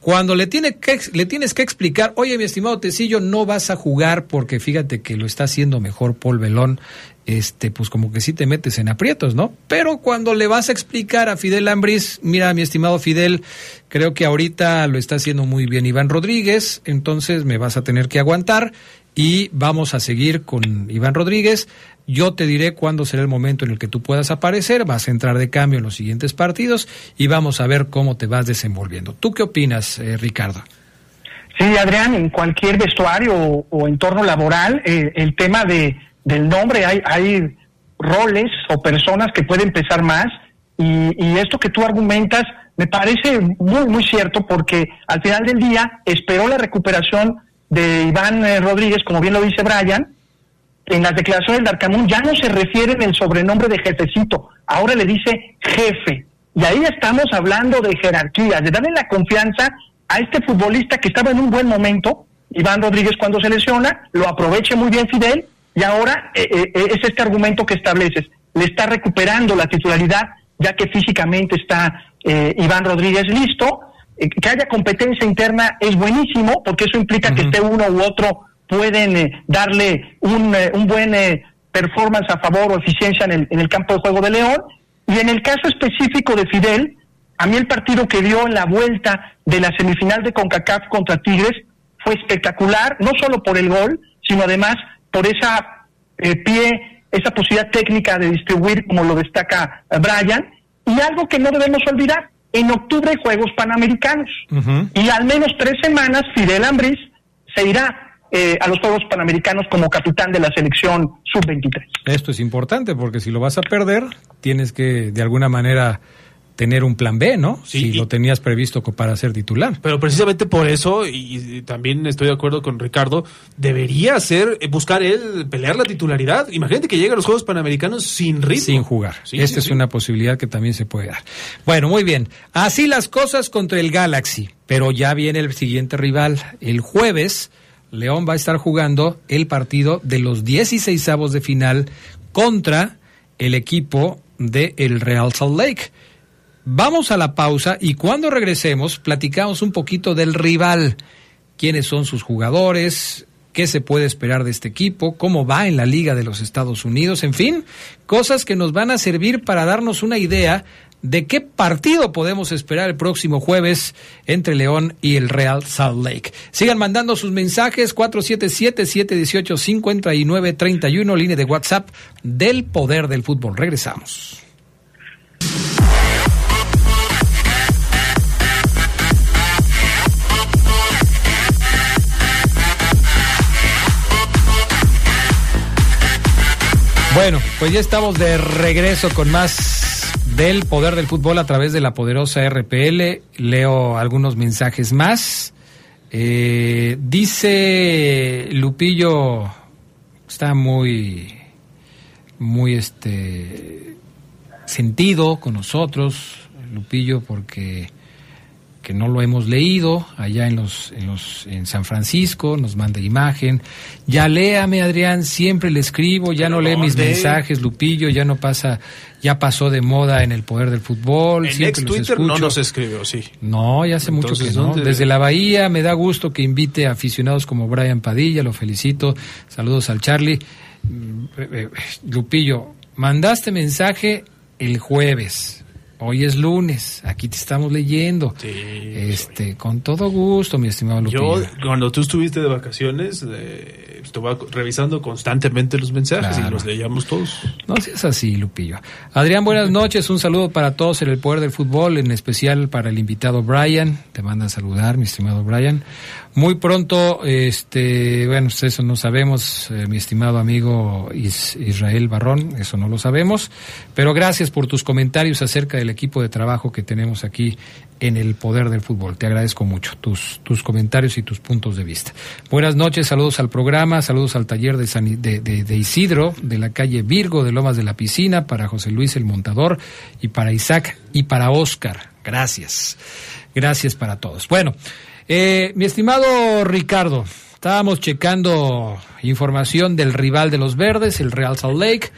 cuando le, tiene que, le tienes que explicar, oye, mi estimado Tecillo, no vas a jugar porque fíjate que lo está haciendo mejor Paul Belón, este, pues como que sí te metes en aprietos, ¿no? Pero cuando le vas a explicar a Fidel Ambris, mira, mi estimado Fidel, creo que ahorita lo está haciendo muy bien Iván Rodríguez, entonces me vas a tener que aguantar y vamos a seguir con Iván Rodríguez. Yo te diré cuándo será el momento en el que tú puedas aparecer, vas a entrar de cambio en los siguientes partidos y vamos a ver cómo te vas desenvolviendo. ¿Tú qué opinas, eh, Ricardo? Sí, Adrián, en cualquier vestuario o, entorno laboral, eh, el tema de del nombre hay, hay roles o personas que pueden pesar más y, y, esto que tú argumentas me parece muy, muy cierto porque al final del día esperó la recuperación de Iván eh, Rodríguez, como bien lo dice Brian, en las declaraciones de Arcamón ya no se refiere en el sobrenombre de jefecito, ahora le dice jefe. Y ahí estamos hablando de jerarquía, de darle la confianza a este futbolista que estaba en un buen momento, Iván Rodríguez cuando se lesiona, lo aproveche muy bien Fidel y ahora eh, eh, eh, es este argumento que estableces. Le está recuperando la titularidad, ya que físicamente está Iván Rodríguez listo. Que haya competencia interna es buenísimo, porque eso implica que esté uno u otro pueden darle un, un buen performance a favor o eficiencia en el, en el campo de juego de León. Y en el caso específico de Fidel, a mí el partido que dio en la vuelta de la semifinal de CONCACAF contra Tigres fue espectacular, no solo por el gol, sino además por esa eh, pie, esa posibilidad técnica de distribuir, como lo destaca eh, Brian, y algo que no debemos olvidar, en octubre Juegos Panamericanos, y al menos tres semanas Fidel Ambris se irá eh, a los Juegos Panamericanos como capitán de la selección sub-23. Esto es importante porque si lo vas a perder, tienes que de alguna manera tener un plan B, ¿no? si lo tenías previsto para ser titular. Pero precisamente por eso, y, también estoy de acuerdo con Ricardo, debería ser, eh, buscar él, pelear la titularidad. Imagínate que llegue a los Juegos Panamericanos sin ritmo. Sin jugar. Esta es una posibilidad que también se puede dar. Bueno, muy bien. Así las cosas contra el Galaxy. Pero ya viene el siguiente rival. El jueves, León va a estar jugando el partido de los 16 avos de final contra el equipo de el Real Salt Lake. Vamos a la pausa y cuando regresemos platicamos un poquito del rival, quiénes son sus jugadores, qué se puede esperar de este equipo, cómo va en la Liga de los Estados Unidos, en fin, cosas que nos van a servir para darnos una idea de qué partido podemos esperar el próximo jueves entre León y el Real Salt Lake. Sigan mandando sus mensajes 477-718-5931, línea de WhatsApp del Poder del Fútbol. Regresamos. Bueno, pues ya estamos de regreso con más del poder del fútbol a través de la poderosa RPL. Leo algunos mensajes más. Eh, dice Lupillo, está muy, muy este sentido con nosotros, Lupillo, porque que no lo hemos leído allá en los, en los en San Francisco, nos manda imagen. Ya léame, Adrián, siempre le escribo, ya no lee mis mensajes, Lupillo, ya no pasa, ya pasó de moda en el poder del fútbol. En siempre Twitter no nos escribió, sí. No, ya hace mucho que no. Desde la Bahía me da gusto que invite a aficionados como Brian Padilla, lo felicito. Saludos al Charlie. Mm, eh, eh, Lupillo, mandaste mensaje el jueves Hoy es lunes, aquí te estamos leyendo. Sí, este, con todo gusto, mi estimado Lupillo. Yo, cuando tú estuviste de vacaciones, eh, estuve revisando constantemente los mensajes y los leíamos todos. No seas así, Lupillo. Adrián, buenas noches. Un saludo para todos en el Poder del Fútbol, en especial para el invitado Brian. Te manda a saludar, mi estimado Brian. Muy pronto, este, bueno, pues eso no sabemos, eh, mi estimado amigo Israel Barrón, eso no lo sabemos, pero gracias por tus comentarios acerca del equipo de trabajo que tenemos aquí en el poder del fútbol. Te agradezco mucho tus, tus comentarios y tus puntos de vista. Buenas noches, saludos al programa, saludos al taller de, de, Isidro, de la calle Virgo, de Lomas de la Piscina, para José Luis el Montador y para Isaac y para Oscar. Gracias. Gracias para todos. Bueno. Eh, mi estimado Ricardo, estábamos checando información del rival de los verdes, el Real Salt Lake,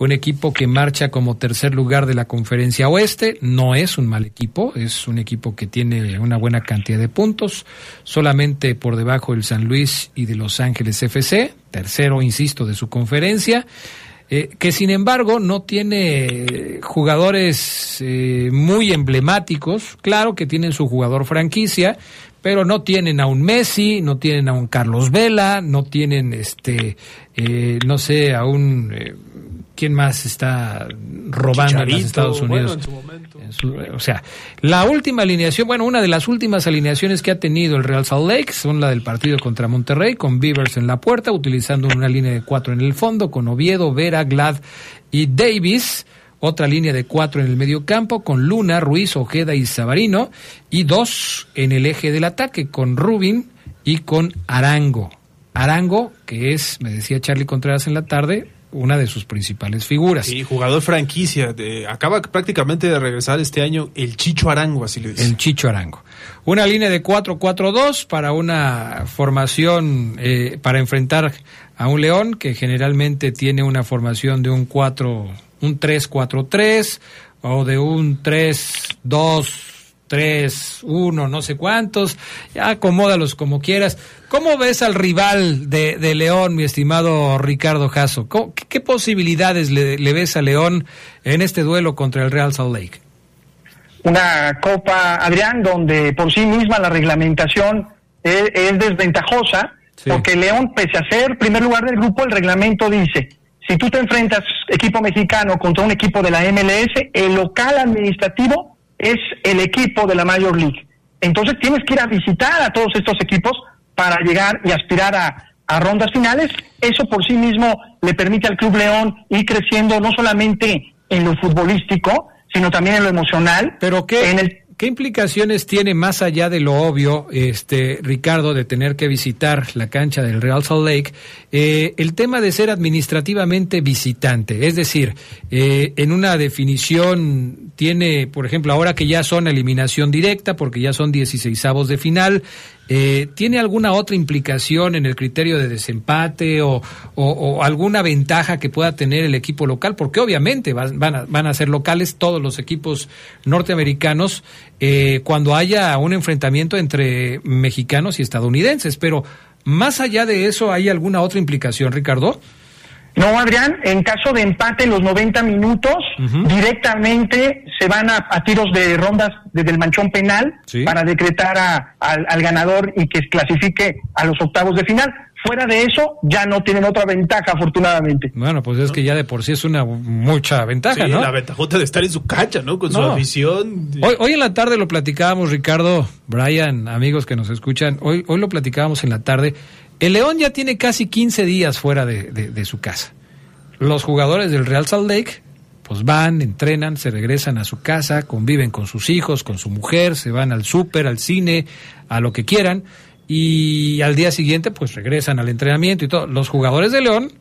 un equipo que marcha como tercer lugar de la conferencia oeste. No es un mal equipo, es un equipo que tiene una buena cantidad de puntos, solamente por debajo del San Luis y de Los Ángeles FC, tercero, insisto, de su conferencia. Eh, que sin embargo no tiene jugadores eh, muy emblemáticos, claro que tienen su jugador franquicia, pero no tienen a un Messi, no tienen a un Carlos Vela, no tienen, este, eh, no sé, a un... ¿Quién más está robando en los Estados Unidos? o sea, la última alineación, bueno, una de las últimas alineaciones que ha tenido el Real Salt Lake son la del partido contra Monterrey, con Beavers en la puerta, utilizando una línea de cuatro en el fondo, con Oviedo, Vera, Glad y Davis otra línea de cuatro en el medio campo con Luna, Ruiz, Ojeda y Sabarino, y dos en el eje del ataque con Rubin y con Arango. Arango, que es, me decía Charlie Contreras en la tarde, una de sus principales figuras. Sí, jugador franquicia. acaba prácticamente de regresar este año el Chicho Arango, así le dice. El Chicho Arango. Una línea de 4-4-2 para una formación, eh, para enfrentar a un León que generalmente tiene una formación de un 4 un 3-4-3 o de un 3-2. 3, 1, no sé cuántos, ya acomódalos como quieras. ¿Cómo ves al rival de, León, mi estimado Ricardo Jasso? ¿Qué, posibilidades le, ves a León en este duelo contra el Real Salt Lake? Una Copa, Adrián, donde por sí misma la reglamentación es, es desventajosa Porque León, pese a ser primer lugar del grupo, el reglamento dice, si tú te enfrentas equipo mexicano contra un equipo de la MLS, el local administrativo es el equipo de la Major League. Entonces tienes que ir a visitar a todos estos equipos para llegar y aspirar a, rondas finales. Eso por sí mismo le permite al Club León ir creciendo no solamente en lo futbolístico, sino también en lo emocional. Pero qué, en el... ¿qué implicaciones tiene más allá de lo obvio, este Ricardo, de tener que visitar la cancha del Real Salt Lake, eh, el tema de ser administrativamente visitante? Es decir, eh, en una definición tiene, por ejemplo, ahora que ya son eliminación directa, porque ya son 16 de final, eh, ¿tiene alguna otra implicación en el criterio de desempate o, alguna ventaja que pueda tener el equipo local? Porque obviamente van, a, van a ser locales todos los equipos norteamericanos eh, cuando haya un enfrentamiento entre mexicanos y estadounidenses, pero más allá de eso, ¿hay alguna otra implicación, Ricardo? No, Adrián, en caso de empate en los 90 minutos, directamente se van a, tiros de rondas desde el manchón penal para decretar al, ganador y que clasifique a los octavos de final. Fuera de eso, ya no tienen otra ventaja, afortunadamente. Bueno, pues es que ya de por sí es una mucha ventaja, sí, ¿no? la ventajota de estar en su cancha, ¿no? Con su afición. Hoy, hoy en la tarde lo platicábamos, Ricardo, Brian, amigos que nos escuchan, hoy, hoy lo platicábamos en la tarde. El León ya tiene casi 15 días fuera de, su casa. Los jugadores del Real Salt Lake pues van, entrenan, se regresan a su casa, conviven con sus hijos, con su mujer, se van al súper, al cine, a lo que quieran, y al día siguiente pues regresan al entrenamiento y todo. Los jugadores de León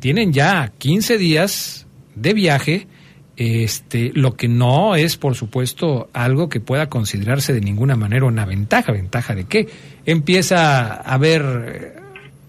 tienen ya 15 días de viaje este, lo que no es, por supuesto, algo que pueda considerarse de ninguna manera una ventaja. ¿Ventaja de qué? Empieza a haber eh,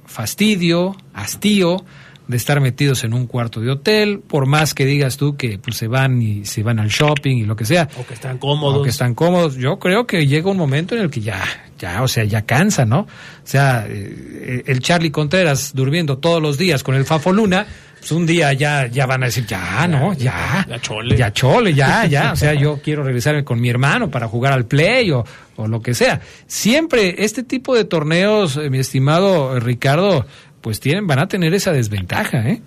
fastidio, hastío de estar metidos en un cuarto de hotel, por más que digas tú que pues, se van y se van al shopping y lo que sea. O que están cómodos. O que están cómodos. Yo creo que llega un momento en el que ya, ya, o sea, ya cansa, ¿no? O sea, eh, el Charlie Contreras durmiendo todos los días con el Fafo Luna pues un día ya, ya van a decir, ya, no, ya. Ya chole. Ya chole, ya, ya. O sea, yo quiero regresarme con mi hermano para jugar al play o, o lo que sea. Siempre este tipo de torneos, eh, mi estimado Ricardo, pues tienen, van a tener esa desventaja, ¿eh?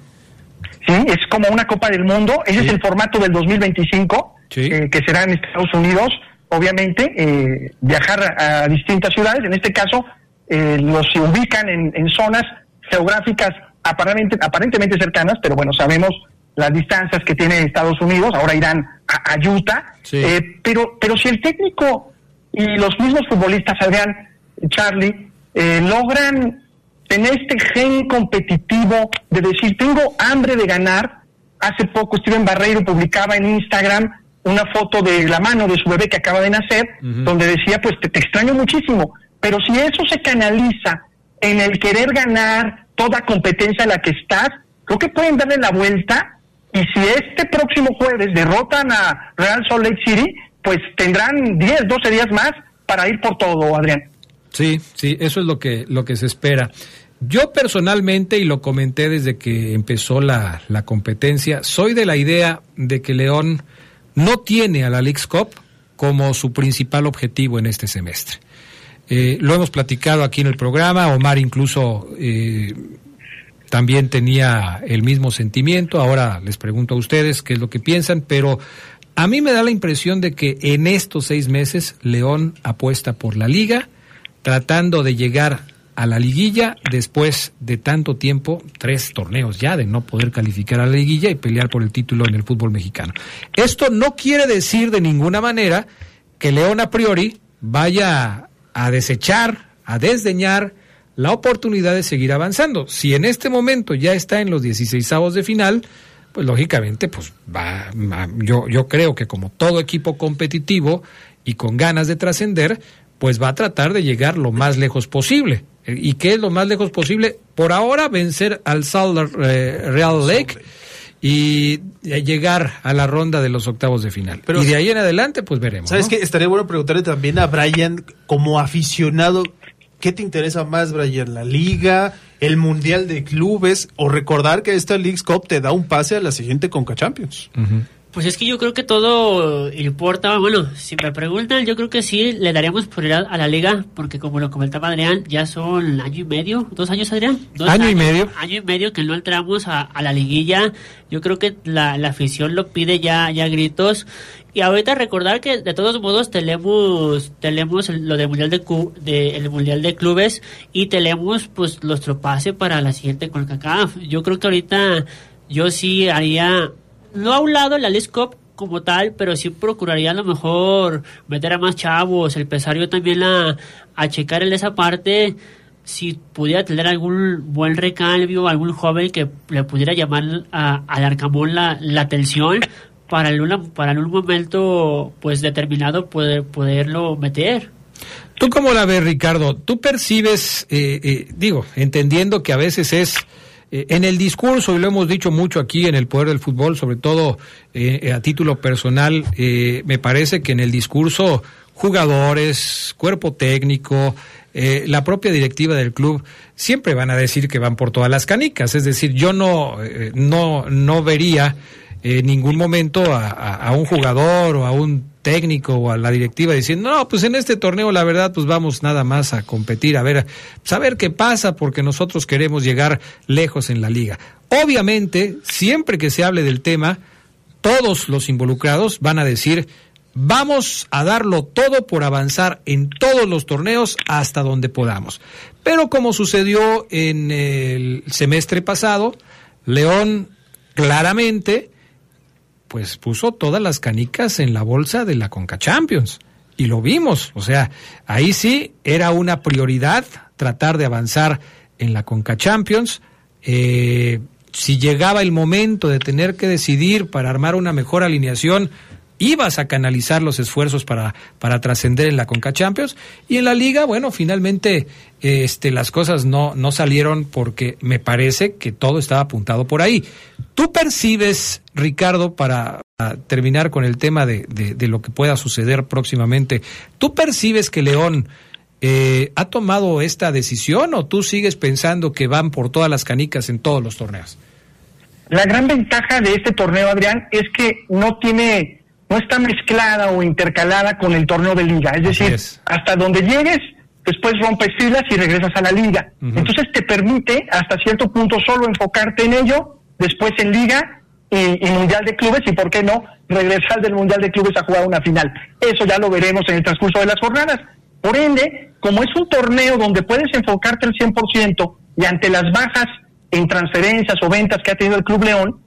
Sí, es como una Copa del Mundo. Ese es el formato del 2025, eh, que será en Estados Unidos. Obviamente, eh, viajar a, distintas ciudades, en este caso, los se ubican en, en zonas geográficas aparentemente, aparentemente cercanas, pero bueno, sabemos las distancias que tiene Estados Unidos, ahora irán a, Utah, eh, pero, pero si el técnico y los mismos futbolistas, Adrián, Charlie, eh, logran tener este gen competitivo de decir, tengo hambre de ganar, hace poco Steven Barreiro publicaba en Instagram una foto de la mano de su bebé que acaba de nacer, donde decía, pues te, te extraño muchísimo, pero si eso se canaliza en el querer ganar, toda competencia en la que estás, creo que pueden darle la vuelta y si este próximo jueves derrotan a Real Salt Lake City, pues tendrán 10, 12 días más para ir por todo, Adrián. Sí, sí, eso es lo que, lo que se espera. Yo personalmente, y lo comenté desde que empezó la, la competencia, soy de la idea de que León no tiene a la League's Cup como su principal objetivo en este semestre. Eh, lo hemos platicado aquí en el programa, Omar incluso eh, también tenía el mismo sentimiento, ahora les pregunto a ustedes qué es lo que piensan, pero a mí me da la impresión de que en estos seis meses León apuesta por la liga, tratando de llegar a la liguilla después de tanto tiempo, tres torneos ya de no poder calificar a la liguilla y pelear por el título en el fútbol mexicano. Esto no quiere decir de ninguna manera que León a priori vaya a desechar, a desdeñar la oportunidad de seguir avanzando. Si en este momento ya está en los 16 de final, pues lógicamente, pues va, yo, yo creo que como todo equipo competitivo y con ganas de trascender, pues va a tratar de llegar lo más lejos posible. ¿Y qué es lo más lejos posible? Por ahora vencer al Salt eh, Real Lake y llegar a la ronda de los octavos de final. y de ahí en adelante, pues veremos. ¿Sabes qué? Estaría bueno preguntarle también a Brian, como aficionado, ¿qué te interesa más, Brian? ¿La liga, el mundial de clubes o recordar que esta League's Cup te da un pase a la siguiente Conca Champions? Pues es que yo creo que todo importa. Bueno, si me preguntan, yo creo que sí le daríamos prioridad a la liga, porque como lo comentaba Adrián, ya son año y medio, dos años, Adrián. Dos año y medio. Año y medio que no entramos a, la liguilla. Yo creo que la, la afición lo pide ya, ya gritos. Y ahorita recordar que de todos modos tenemos tenemos lo del mundial de, de, el mundial de clubes y tenemos pues nuestro pase para la siguiente CONCACAF. Yo creo que ahorita yo sí haría no a un lado la League Cup como tal, pero sí procuraría a lo mejor meter a más chavos, empezar yo también a, a checar en esa parte si pudiera tener algún buen recambio, algún joven que le pudiera llamar al Arcamón la, la atención para en, una, para en un momento pues determinado poder, poderlo meter. ¿Tú cómo la ves, Ricardo? ¿Tú percibes, eh, eh, digo, entendiendo que a veces es eh, en el discurso, y lo hemos dicho mucho aquí en el Poder del Fútbol, sobre todo a título personal, me parece que en el discurso jugadores, cuerpo técnico, la propia directiva del club siempre van a decir que van por todas las canicas. Es decir, yo no, no, no vería en ningún momento a, un jugador o a un técnico o a la directiva diciendo, no, pues en este torneo la verdad pues vamos nada más a competir, a ver, saber qué pasa porque nosotros queremos llegar lejos en la liga. Obviamente, siempre que se hable del tema, todos los involucrados van a decir, vamos a darlo todo por avanzar en todos los torneos hasta donde podamos. Pero como sucedió en el semestre pasado, León claramente pues puso todas las canicas en la bolsa de la Conca Champions. Y lo vimos, o sea, ahí sí era una prioridad tratar de avanzar en la Conca Champions. Eh, si llegaba el momento de tener que decidir para armar una mejor alineación, ibas a canalizar los esfuerzos para, para trascender en la Conca Champions. Y en la liga, bueno, finalmente este, las cosas no, no salieron porque me parece que todo estaba apuntado por ahí. ¿Tú percibes, Ricardo, para, terminar con el tema de, de, lo que pueda suceder próximamente, ¿tú percibes que León eh, ha tomado esta decisión o tú sigues pensando que van por todas las canicas en todos los torneos? La gran ventaja de este torneo, Adrián, es que no tiene no está mezclada o intercalada con el torneo de liga. Es decir, hasta donde llegues, después rompes filas y regresas a la liga. Entonces te permite hasta cierto punto solo enfocarte en ello, después en liga y, mundial de clubes y, ¿por qué no?, regresar del mundial de clubes a jugar una final. Eso ya lo veremos en el transcurso de las jornadas. Por ende, como es un torneo donde puedes enfocarte al 100% y ante las bajas en transferencias o ventas que ha tenido el Club León,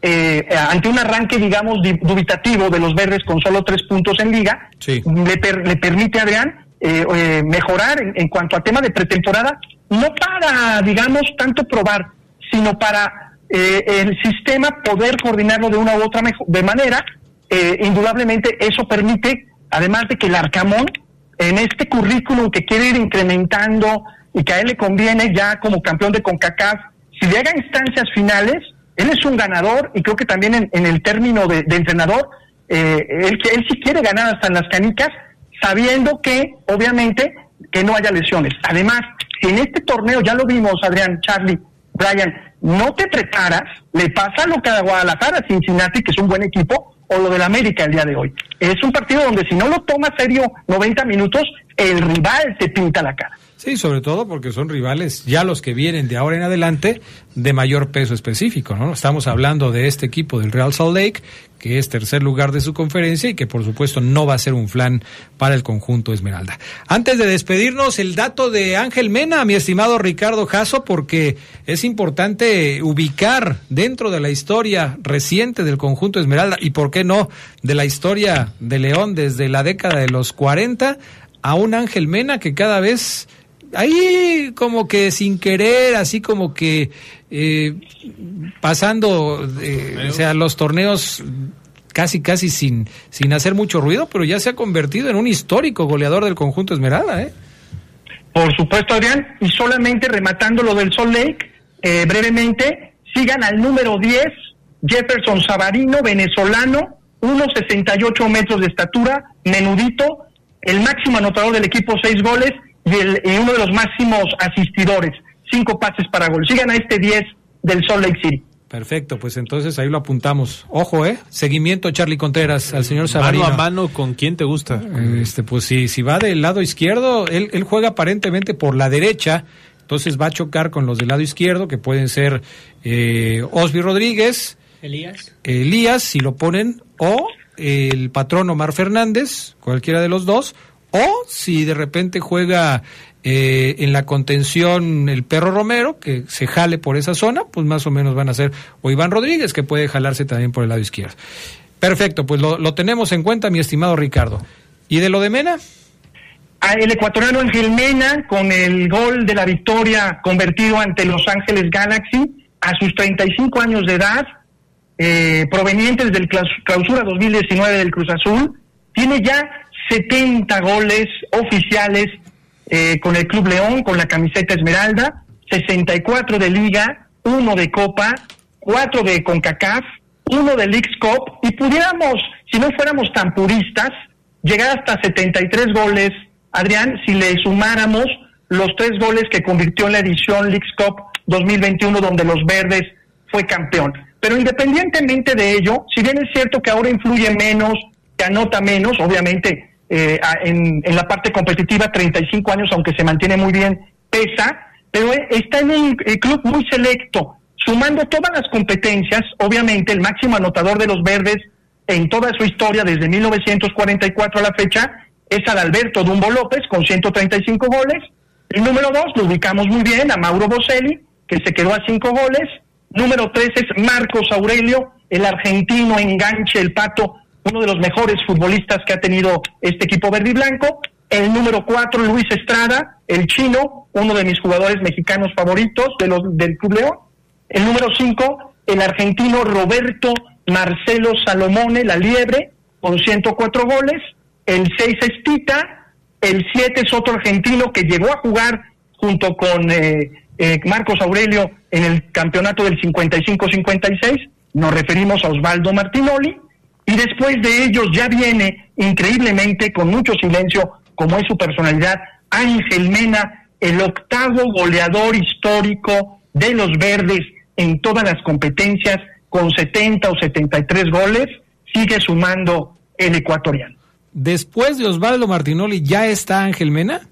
eh, ante un arranque, digamos, dubitativo de los verdes con solo tres puntos en liga, le, permite a Adrián eh, eh, mejorar en, cuanto a tema de pretemporada, no para, digamos, tanto probar, sino para el sistema poder coordinarlo de una u otra de manera. indudablemente eso permite, además de que el Arcamón, en este currículum que quiere ir incrementando y que a él le conviene ya como campeón de CONCACAF, si llega a instancias finales, él es un ganador y creo que también en, el término de, entrenador, eh, él, él sí quiere ganar hasta en las canicas, sabiendo que, obviamente, que no haya lesiones. Además, si en este torneo, ya lo vimos, Adrián, Charlie, Brian, no te preparas, le pasa lo que a Guadalajara, Cincinnati, que es un buen equipo, o lo del América el día de hoy. Es un partido donde si no lo tomas serio 90 minutos, el rival te pinta la cara. Sí, sobre todo porque son rivales, ya los que vienen de ahora en adelante, de mayor peso específico, ¿no? Estamos hablando de este equipo del Real Salt Lake, que es tercer lugar de su conferencia y que por supuesto no va a ser un flan para el conjunto Esmeralda. Antes de despedirnos, el dato de Ángel Mena, mi estimado Ricardo Jasso, porque es importante ubicar dentro de la historia reciente del conjunto Esmeralda y por qué no de la historia de León desde la década de los 40 a un Ángel Mena que cada vez ahí como que sin querer, así como que eh, pasando, o sea, los torneos casi casi sin sin hacer mucho ruido, pero ya se ha convertido en un histórico goleador del conjunto Esmeralda, ¿eh? Por supuesto, Adrián, y solamente rematando lo del Sol Lake, eh, brevemente, sigan al número 10, Jefferson Savarino, venezolano, 1.68 metros de estatura, menudito, el máximo anotador del equipo, seis goles, y, uno de los máximos asistidores, cinco pases para gol. Sigan a este 10 del Salt Lake City. Perfecto, pues entonces ahí lo apuntamos. Ojo, ¿eh? Seguimiento, Charlie Contreras, al señor Sabarino. Mano a mano, ¿con quién te gusta? Este, pues si, si va del lado izquierdo, él, él juega aparentemente por la derecha, entonces va a chocar con los del lado izquierdo, que pueden ser eh, Osby Rodríguez, Elías. Elías, si lo ponen, o el patrón Omar Fernández, cualquiera de los dos, o si de repente juega eh, en la contención el perro Romero, que se jale por esa zona, pues más o menos van a ser, o Iván Rodríguez, que puede jalarse también por el lado izquierdo. Perfecto, pues lo, lo tenemos en cuenta, mi estimado Ricardo. ¿Y de lo de Mena? A el ecuatoriano Ángel Mena, con el gol de la victoria convertido ante Los Ángeles Galaxy, a sus 35 años de edad, eh, provenientes del claus- clausura 2019 del Cruz Azul, tiene ya 70 goles oficiales eh, con el Club León, con la camiseta Esmeralda, 64 de Liga, uno de Copa, cuatro de CONCACAF, uno de Leagues Cup, y pudiéramos, si no fuéramos tan puristas, llegar hasta 73 goles, Adrián, si le sumáramos los tres goles que convirtió en la edición Leagues Cup 2021, donde los verdes fue campeón. Pero independientemente de ello, si bien es cierto que ahora influye menos, que anota menos, obviamente eh, en, en la parte competitiva, 35 años, aunque se mantiene muy bien, pesa, pero está en un eh, club muy selecto, sumando todas las competencias, obviamente el máximo anotador de los verdes en toda su historia desde 1944 a la fecha es Adalberto Dumbo López con 135 goles. El número dos lo ubicamos muy bien a Mauro Boselli, que se quedó a cinco goles. Número tres es Marcos Aurelio, el argentino enganche, el pato, uno de los mejores futbolistas que ha tenido este equipo verde y blanco. El número cuatro, Luis Estrada, el chino, uno de mis jugadores mexicanos favoritos de los, del Club León. El número cinco, el argentino Roberto Marcelo Salomone, la liebre, con 104 goles. El seis es Tita. El siete es otro argentino que llegó a jugar junto con eh, eh, Marcos Aurelio en el campeonato del 55-56. Nos referimos a Osvaldo Martinoli. Y después de ellos ya viene increíblemente, con mucho silencio, como es su personalidad, Ángel Mena, el octavo goleador histórico de los verdes en todas las competencias, con 70 o 73 goles, sigue sumando el ecuatoriano. Después de Osvaldo Martinoli, ¿ya está Ángel Mena?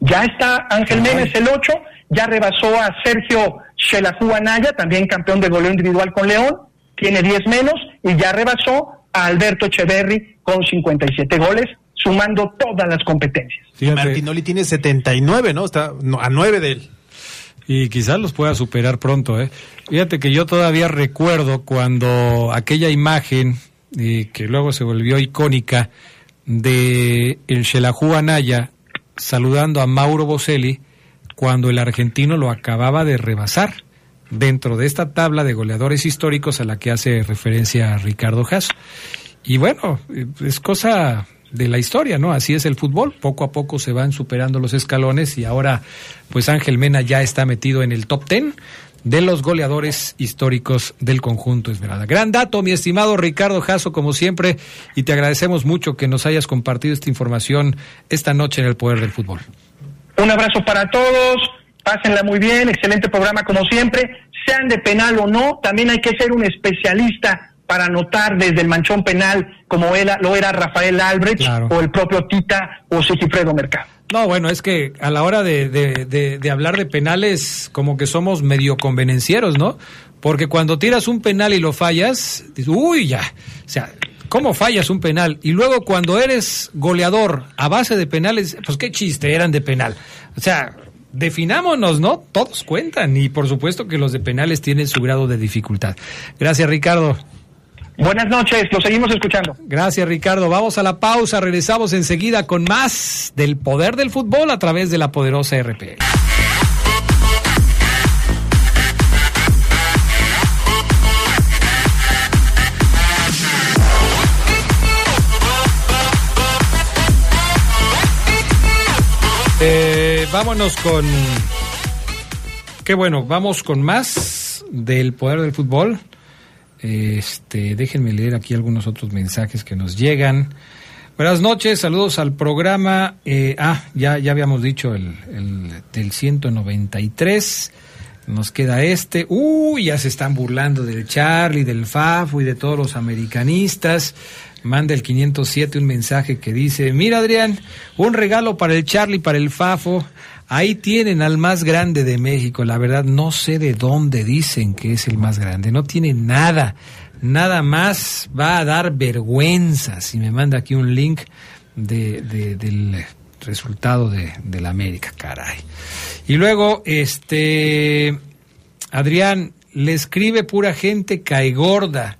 Ya está Ángel Mena, es el 8, ya rebasó a Sergio Shelahu Anaya, también campeón de goleo individual con León, tiene 10 menos, y ya rebasó a Alberto Echeverry con 57 goles, sumando todas las competencias. Martinoli tiene 79, ¿no? Está a 9 de él. Y quizás los pueda superar pronto, ¿eh? Fíjate que yo todavía recuerdo cuando aquella imagen, eh, que luego se volvió icónica, de el Shelahu Anaya saludando a Mauro Boselli cuando el argentino lo acababa de rebasar dentro de esta tabla de goleadores históricos a la que hace referencia Ricardo Jasso. Y bueno, eh, es cosa de la historia, ¿no? Así es el fútbol, poco a poco se van superando los escalones y ahora pues Ángel Mena ya está metido en el top ten de los goleadores históricos del conjunto Esmeralda. Gran dato, mi estimado Ricardo Jasso, como siempre, y te agradecemos mucho que nos hayas compartido esta información esta noche en el Poder del Fútbol. Un abrazo para todos, pásenla muy bien, excelente programa como siempre, sean de penal o no, también hay que ser un especialista para anotar desde el manchón penal como él, lo era Rafael Albrecht Claro. o el propio Tita o Sigifredo Mercado. No, bueno, es que a la hora de, de- de- de hablar de penales, como que somos medio convenencieros, ¿no? Porque cuando tiras un penal y lo fallas, dices, uy, ya. O sea, ¿cómo fallas un penal? Y luego cuando eres goleador a base de penales, pues qué chiste, eran de penal. O sea, definámonos, ¿no? Todos cuentan y por supuesto que los de penales tienen su grado de dificultad. Gracias, Ricardo. Buenas noches, lo seguimos escuchando. Gracias, Ricardo. Vamos a la pausa. Regresamos enseguida con más del poder del fútbol a través de la poderosa RPL. Vámonos con. Qué bueno, vamos con más del poder del fútbol. Este, déjenme leer aquí algunos otros mensajes que nos llegan. Buenas noches, saludos al programa. Eh, ah, ya, ya habíamos dicho el, el del 193. Nos queda este. Uy, ya se están burlando del Charlie, del Fafo y de todos los americanistas. Manda el 507 un mensaje que dice, mira Adrián, un regalo para el Charlie, para el Fafo. Ahí tienen al más grande de México. La verdad, no sé de dónde dicen que es el más grande. No tiene nada. Nada más va a dar vergüenza. Si me manda aquí un link de, del resultado de, de la América, caray. Y luego, este, Adrián, le escribe pura gente caigorda.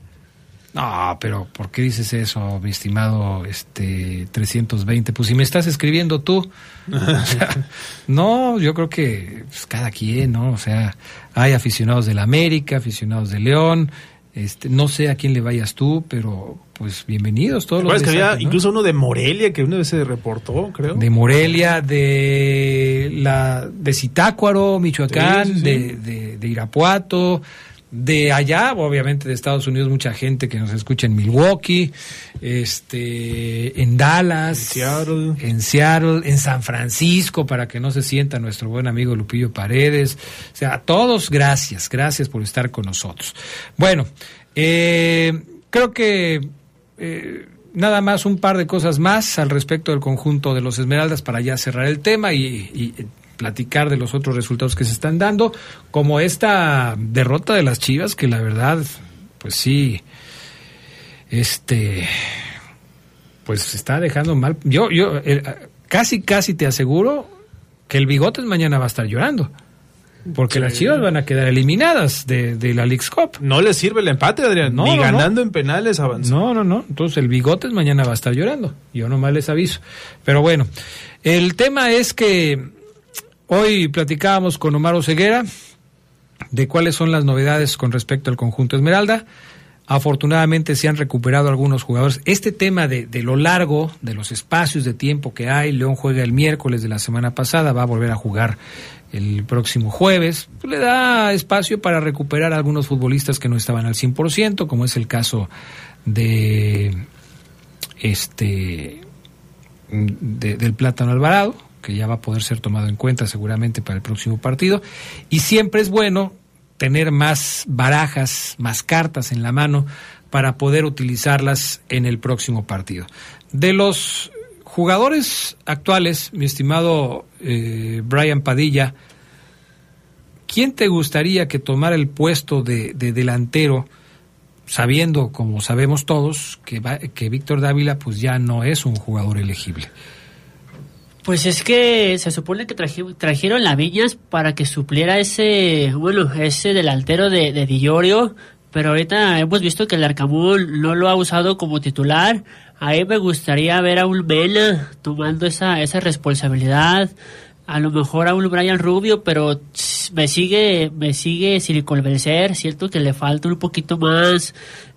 No, pero ¿por qué dices eso, mi estimado este 320? Pues si me estás escribiendo tú. no, yo creo que pues, cada quien, ¿no? O sea, hay aficionados del América, aficionados de León. Este, no sé a quién le vayas tú, pero pues bienvenidos todos los que había incluso uno de Morelia que una vez se reportó, creo. De Morelia, de la de Zitácuaro, Michoacán, De, de, de Irapuato, de allá, obviamente de Estados Unidos, mucha gente que nos escucha en Milwaukee, este, en Dallas, en Seattle, en, San Francisco, para que no se sienta nuestro buen amigo Lupillo Paredes. O sea, a todos, gracias, gracias por estar con nosotros. Bueno, eh, creo que eh, nada más un par de cosas más al respecto del conjunto de los Esmeraldas para ya cerrar el tema y platicar de los otros resultados que se están dando, como esta derrota de las Chivas, que la verdad, pues sí, este, pues se está dejando mal. Yo, yo, eh, casi, casi te aseguro que el Bigotes mañana va a estar llorando. Porque las Chivas van a quedar eliminadas de, la League's Cup. No les sirve el empate, Adrián. No, Ni ganando en penales avanzó. No, no, no. Entonces el Bigotes mañana va a estar llorando. Yo nomás les aviso. Pero bueno, el tema es que Hoy platicábamos con Omar Ceguera de cuáles son las novedades con respecto al conjunto Esmeralda. Afortunadamente se han recuperado algunos jugadores. Este tema de, lo largo, de los espacios de tiempo que hay, León juega el miércoles de la semana pasada, va a volver a jugar el próximo jueves, le da espacio para recuperar a algunos futbolistas que no estaban al 100%, como es el caso de este del Plátano Alvarado, que ya va a poder ser tomado en cuenta seguramente para el próximo partido. Y siempre es bueno tener más barajas, más cartas en la mano para poder utilizarlas en el próximo partido. De los jugadores actuales, mi estimado eh, Brian Padilla, ¿quién te gustaría que tomara el puesto de, delantero, sabiendo, como sabemos todos, que, que Víctor Dávila pues ya no es un jugador elegible? Pues es que se supone que trajeron la Viñas para que supliera ese, bueno, ese delantero de, de pero ahorita hemos visto que el Arcamón no lo ha usado como titular. Ahí me gustaría ver a un Mena tomando esa, esa responsabilidad. A lo mejor a un Brian Rubio, pero me sigue, me sigue sin convencer. Siento que le falta un poquito más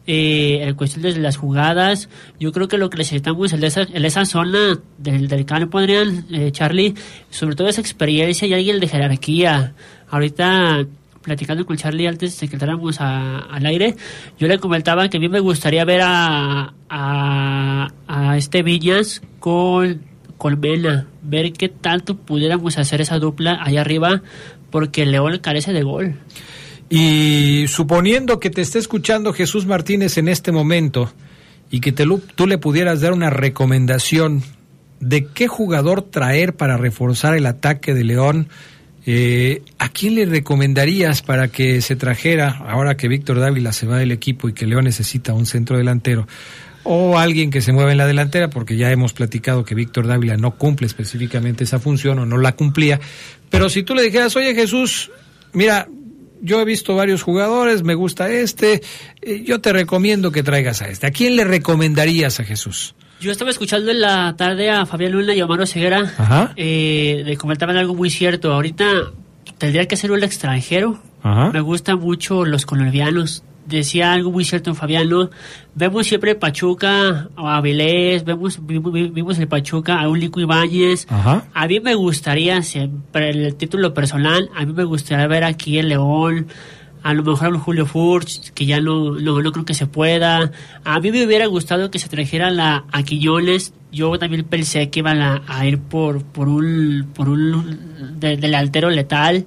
eh, en cuestión de las jugadas, yo creo que lo que necesitamos en esa, en esa zona del, del campo, Adrián, eh, Charlie, sobre todo esa experiencia y alguien de jerarquía. Ahorita, platicando con Charlie antes de que entráramos al aire, yo le comentaba que a mí me gustaría ver a, a, este Viñas con, con Mena, ver qué tanto pudiéramos hacer esa dupla allá arriba, porque León carece de gol. Y suponiendo que te esté escuchando Jesús Martínez en este momento y que te, tú le pudieras dar una recomendación de qué jugador traer para reforzar el ataque de León, eh, ¿a quién le recomendarías para que se trajera, ahora que Víctor Dávila se va del equipo y que León necesita un centro delantero? o alguien que se mueva en la delantera, porque ya hemos platicado que Víctor Dávila no cumple específicamente esa función o no la cumplía. Pero si tú le dijeras, oye Jesús, mira, yo he visto varios jugadores, me gusta este, eh, yo te recomiendo que traigas a este. ¿A quién le recomendarías a Jesús? Yo estaba escuchando en la tarde a Fabián Luna y a Omar Ceguera, eh, le comentaban algo muy cierto. Ahorita tendría que ser un extranjero. Me gustan mucho los colombianos decía algo muy cierto en Fabiano. Vemos siempre Pachuca a Avilés, vemos, vimos el Pachuca a Ulico Ibáñez. A mí me gustaría, siempre el título personal, a mí me gustaría ver aquí el León, a lo mejor a un Julio Furch, que ya no, no, creo que se pueda. A mí me hubiera gustado que se trajeran la, a Quiñones. Yo también pensé que iban a, ir por, por un, por un delantero letal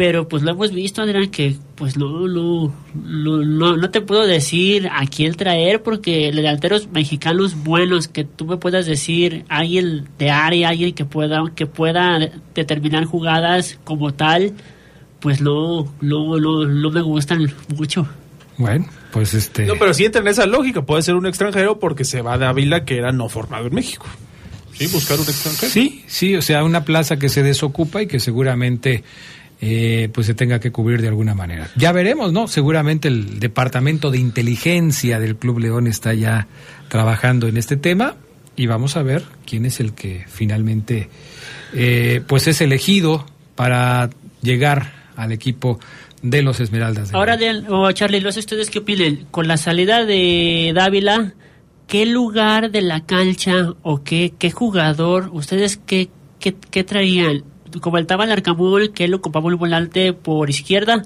pero pues lo hemos visto, Adrián, que pues no, no, no, no, te puedo decir a quién traer porque delanteros mexicanos buenos que tú me puedas decir, alguien de área, alguien que pueda, que pueda determinar jugadas como tal, pues no, no, no, no me gustan mucho. Bueno, pues este... No, pero si entra en esa lógica, puede ser un extranjero porque se va de Ávila que era no formado en México. Sí, buscar un extranjero. Sí, sí, o sea, una plaza que se desocupa y que seguramente eh, pues se tenga que cubrir de alguna manera. Ya veremos, ¿no? Seguramente el departamento de inteligencia del Club León está ya trabajando en este tema y vamos a ver quién es el que finalmente eh, pues es elegido para llegar al equipo de los Esmeraldas. Ahora, de, oh, Charlie, no sé ustedes qué opinan. Con la salida de Dávila, ¿qué lugar de la cancha o qué, qué jugador, ustedes qué, qué, qué traían? Como el Arcamul, que él ocupaba un volante por izquierda,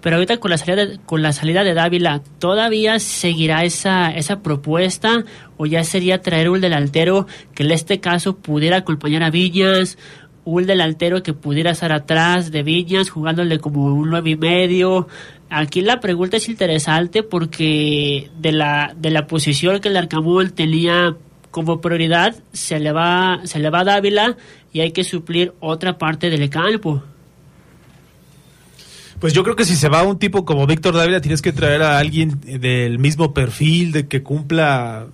pero ahorita con la salida de, con la salida de Dávila, ¿todavía seguirá esa, esa propuesta o ya sería traer un delantero que en este caso pudiera acompañar a Villas, un delantero que pudiera estar atrás de Villas jugándole como un nueve y medio? Aquí la pregunta es interesante porque de la, de la posición que el Arcamul tenía como prioridad se le va, se le va a Dávila y hay que suplir otra parte del campo. Pues yo creo que si se va un tipo como Víctor Dávila, tienes que traer a alguien del mismo perfil, de que cumpla,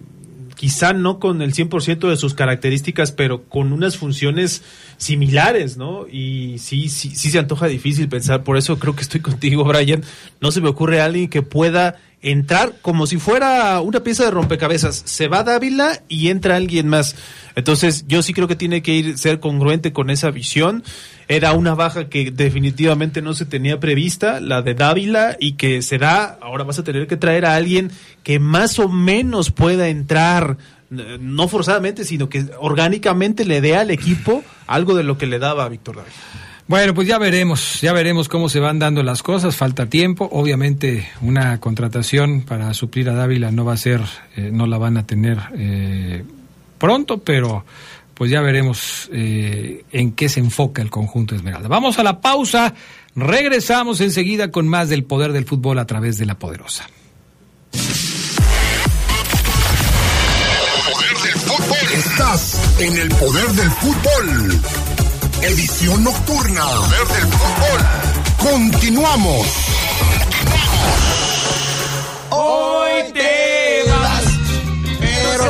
quizá no con el 100% de sus características, pero con unas funciones similares, ¿no? Y sí, sí, sí se antoja difícil pensar, por eso creo que estoy contigo, Brian. No se me ocurre alguien que pueda entrar como si fuera una pieza de rompecabezas. Se va Dávila y entra alguien más. Entonces, yo sí creo que tiene que ir ser congruente con esa visión. Era una baja que definitivamente no se tenía prevista, la de Dávila, y que será, ahora vas a tener que traer a alguien que más o menos pueda entrar, no forzadamente, sino que orgánicamente le dé al equipo algo de lo que le daba a Víctor Dávila. Bueno, pues ya veremos, ya veremos cómo se van dando las cosas, falta tiempo, obviamente una contratación para suplir a Dávila no va a ser, eh, no la van a tener eh, pronto, pero pues ya veremos eh, en qué se enfoca el conjunto Esmeralda. Vamos a la pausa, regresamos enseguida con más del poder del fútbol a través de la poderosa. Poder del fútbol. Estás en el poder del fútbol edición nocturna. Ver del fútbol. Continuamos.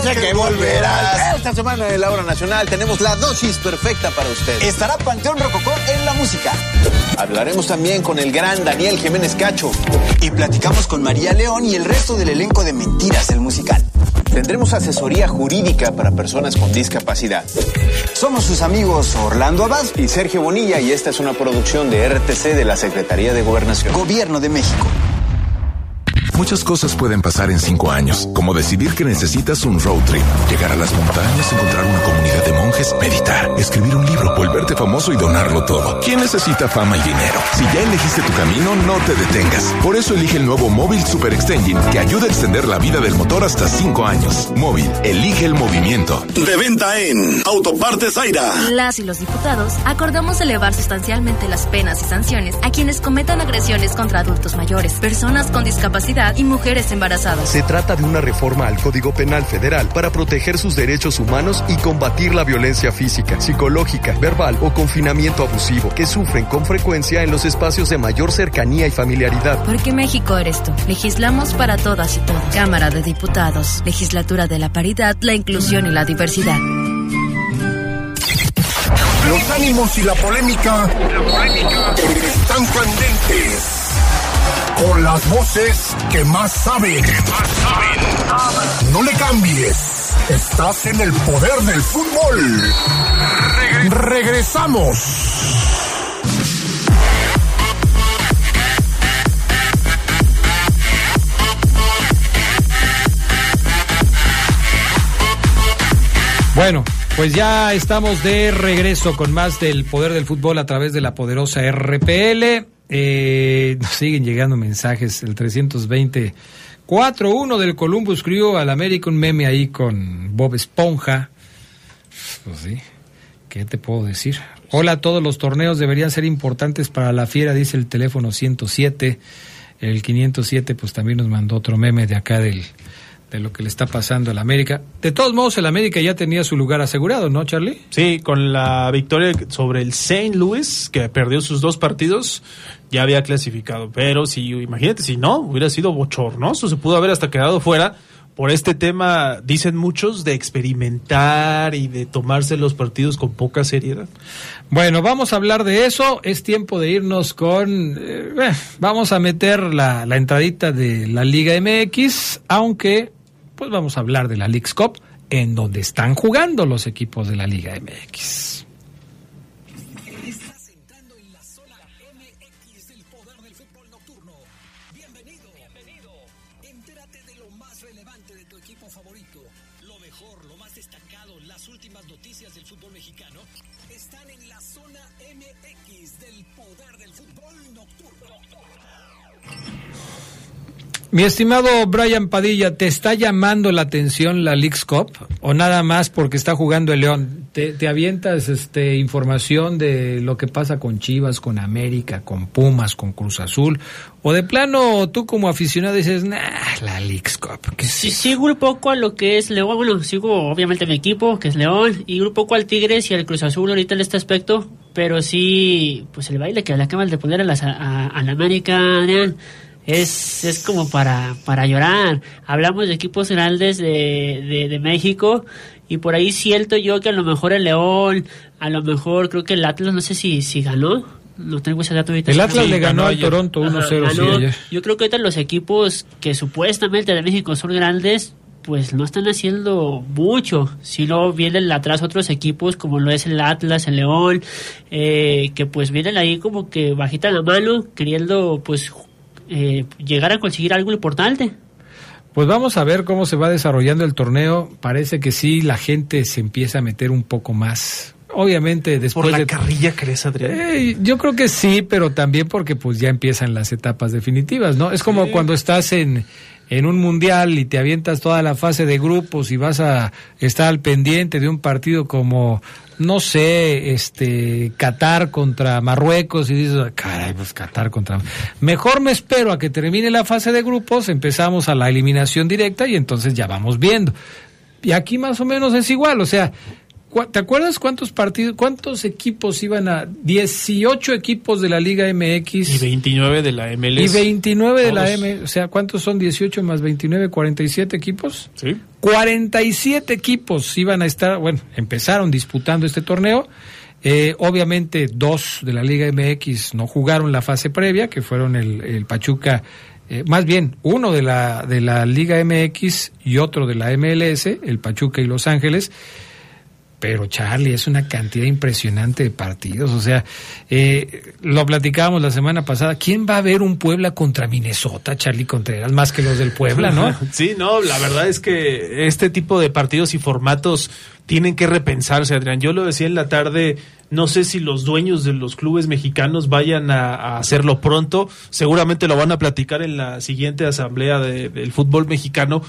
Sé que volverás. Esta semana en la hora nacional tenemos la dosis perfecta para usted. Estará Panteón Rococó en la música. Hablaremos también con el gran Daniel Jiménez Cacho. Y platicamos con María León y el resto del elenco de Mentiras, el musical. Tendremos asesoría jurídica para personas con discapacidad. Somos sus amigos Orlando Abad y Sergio Bonilla y esta es una producción de RTC de la Secretaría de Gobernación. Gobierno de México. Muchas cosas pueden pasar en cinco años, como decidir que necesitas un road trip, llegar a las montañas, encontrar una comunidad de monjes, meditar, escribir un libro, volverte famoso y donarlo todo. ¿Quién necesita fama y dinero? Si ya elegiste tu camino, no te detengas. Por eso elige el nuevo Móvil Super Extension, que ayuda a extender la vida del motor hasta cinco años. Móvil, elige el movimiento. De venta en Autopartes Zaira. Las y los diputados acordamos elevar sustancialmente las penas y sanciones a quienes cometan agresiones contra adultos mayores, personas con discapacidad y mujeres embarazadas. Se trata de una reforma al Código Penal Federal para proteger sus derechos humanos y combatir la violencia física, psicológica, verbal o confinamiento abusivo que sufren con frecuencia en los espacios de mayor cercanía y familiaridad. Porque México eres tú. Legislamos para todas y todos. Cámara de Diputados. Legislatura de la Paridad, la Inclusión y la Diversidad. Los ánimos y la polémica, están candentes con las voces que más saben. No le cambies. Estás en el poder del fútbol. Regresamos. Bueno, pues ya estamos de regreso con más del poder del fútbol a través de la poderosa RPL. Eh, nos siguen llegando mensajes. El 320 4-1 del Columbus Crew al América, un meme ahí con Bob Esponja. Pues sí. ¿Qué te puedo decir? Hola, todos los torneos deberían ser importantes para la fiera, dice el teléfono 107. El 507 pues también nos mandó otro meme de acá del, de lo que le está pasando al América. De todos modos, el América ya tenía su lugar asegurado, ¿no, Charlie? Sí, con la victoria sobre el St. Louis, que perdió sus dos partidos, ya había clasificado. Pero si, imagínate, si no, hubiera sido bochornoso, se pudo haber hasta quedado fuera por este tema, dicen muchos, de experimentar y de tomarse los partidos con poca seriedad. Bueno, vamos a hablar de eso. Es tiempo de irnos con... Eh, vamos a meter la, la entradita de la Liga MX, aunque pues vamos a hablar de la League's Cup, en donde están jugando los equipos de la Liga MX. Mi estimado Brian Padilla, ¿te está llamando la atención la League's Cup o nada más porque está jugando el León? ¿Te, avientas este, información de lo que pasa con Chivas, con América, con Pumas, con Cruz Azul? ¿O de plano tú como aficionado dices, nah, la League's Cup? Sí, sigo un poco a lo que es León, bueno, sigo obviamente mi equipo, que es León, y un poco al Tigres y al Cruz Azul ahorita en este aspecto, pero sí, pues el baile que le acaban de poner a, las, a, a la América, es, es como para, para llorar. Hablamos de equipos grandes de, de, México y por ahí siento yo que a lo mejor el León, a lo mejor creo que el Atlas, no sé si, si ganó. No tengo ese dato ahorita. El Atlas le ganó, al Toronto 1-0. yo creo que ahorita los equipos que supuestamente de México son grandes, pues no están haciendo mucho. Si no vienen atrás otros equipos como lo es el Atlas, el León, eh, que pues vienen ahí como que bajita la mano, queriendo pues eh, llegar a conseguir algo importante. Pues vamos a ver cómo se va desarrollando el torneo. Parece que sí, la gente se empieza a meter un poco más. Obviamente después ¿Por la de... carrilla crees, Adrián? Eh, yo creo que sí, pero también porque pues ya empiezan las etapas definitivas, ¿no? Es como cuando estás en, en un mundial y te avientas toda la fase de grupos y vas a estar al pendiente de un partido como no sé, este, Qatar contra Marruecos y dices, caray, pues Qatar contra... Mejor me espero a que termine la fase de grupos, empezamos a la eliminación directa y entonces ya vamos viendo. Y aquí más o menos es igual, o sea, ¿Te acuerdas cuántos partidos, cuántos equipos iban a 18 equipos de la Liga MX y 29 de la MLS? Y 29 de la M, o sea, ¿cuántos son 18 más 29, 47 equipos? Sí. 47 equipos iban a estar, bueno, empezaron disputando este torneo. Eh, obviamente dos de la Liga MX no jugaron la fase previa, que fueron el, Pachuca, eh, más bien uno de la, de la Liga MX y otro de la MLS, el Pachuca y Los Ángeles pero Charlie, es una cantidad impresionante de partidos. O sea, eh, lo platicábamos la semana pasada. ¿Quién va a ver un Puebla contra Minnesota, Charlie Contreras, más que los del Puebla, no? sí, no, la verdad es que este tipo de partidos y formatos tienen que repensarse, Adrián. Yo lo decía en la tarde, no sé si los dueños de los clubes mexicanos vayan a, hacerlo pronto. Seguramente lo van a platicar en la siguiente asamblea del fútbol mexicano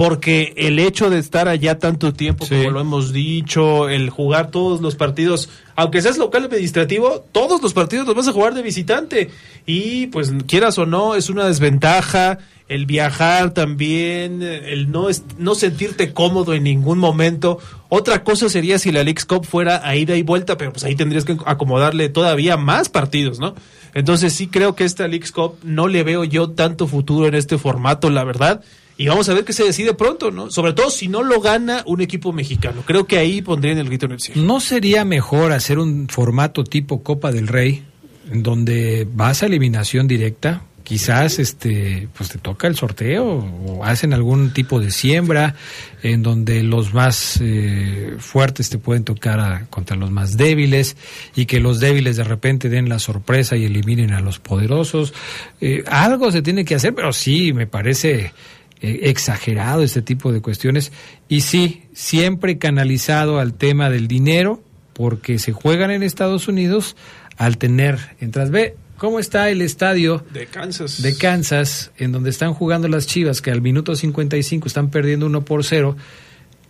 porque el hecho de estar allá tanto tiempo, como lo hemos dicho, el jugar todos los partidos, aunque seas local administrativo, todos los partidos los vas a jugar de visitante. Y pues quieras o no, es una desventaja el viajar también, el no, no sentirte cómodo en ningún momento. Otra cosa sería si la League Cup fuera a ida y vuelta, pero pues ahí tendrías que acomodarle todavía más partidos, ¿no? Entonces sí creo que esta League Cup no le veo yo tanto futuro en este formato, la verdad. Y vamos a ver qué se decide pronto, ¿no? Sobre todo si no lo gana un equipo mexicano. Creo que ahí pondrían el grito en el cielo. ¿No sería mejor hacer un formato tipo Copa del Rey, en donde vas a eliminación directa? Quizás este, pues te toca el sorteo o hacen algún tipo de siembra en donde los más eh, fuertes te pueden tocar contra los más débiles y que los débiles de repente den la sorpresa y eliminen a los poderosos. Eh, algo se tiene que hacer, pero sí, me parece eh, exagerado este tipo de cuestiones y sí, siempre canalizado al tema del dinero porque se juegan en Estados Unidos al tener entradas. Ve cómo está el estadio de Kansas. de Kansas, en donde están jugando las Chivas, que al minuto 55 están perdiendo uno por cero.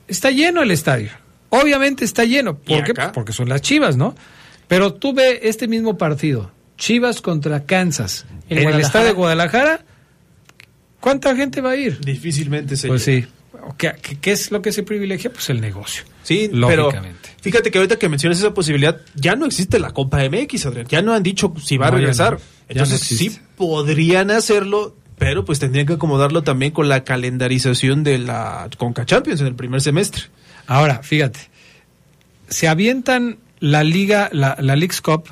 Está lleno el estadio. Obviamente está lleno. ¿Por qué? Porque son las Chivas, ¿no? Pero tú ve este mismo partido, Chivas contra Kansas, en, el estadio de Guadalajara, ¿cuánta gente va a ir? Difícilmente se Pues sí. ¿Qué, ¿Qué, es lo que se privilegia? Pues el negocio. Sí, lógicamente. Pero fíjate que ahorita que mencionas esa posibilidad, ya no existe la Copa MX, Adrián. Ya no han dicho si va a regresar. Entonces sí podrían hacerlo, pero pues tendrían que acomodarlo también con la calendarización de la Conca Champions en el primer semestre. Ahora, fíjate, se avientan la liga, la, la League's Cup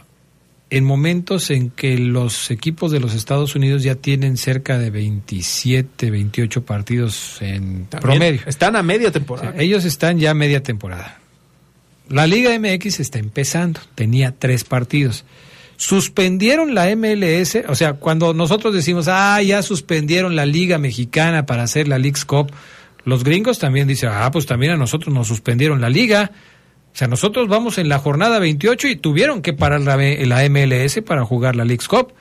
en momentos en que los equipos de los Estados Unidos ya tienen cerca de 27, 28 partidos en promedio. Están a media temporada. ellos están ya a media temporada. La Liga MX está empezando, tenía tres partidos. Suspendieron la MLS, o sea, cuando nosotros decimos, ah, ya suspendieron la Liga Mexicana para hacer la League's Cup, los gringos también dicen, ah, pues también a nosotros nos suspendieron la Liga. Sea, nosotros vamos en la jornada 28 y tuvieron que parar la, MLS para jugar la League's Cup.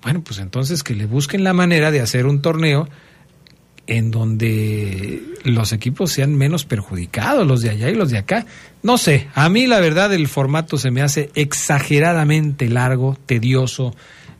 Bueno, pues entonces que le busquen la manera de hacer un torneo en donde los equipos sean menos perjudicados, los de allá y los de acá. No sé, a mí la verdad el formato se me hace exageradamente largo, tedioso,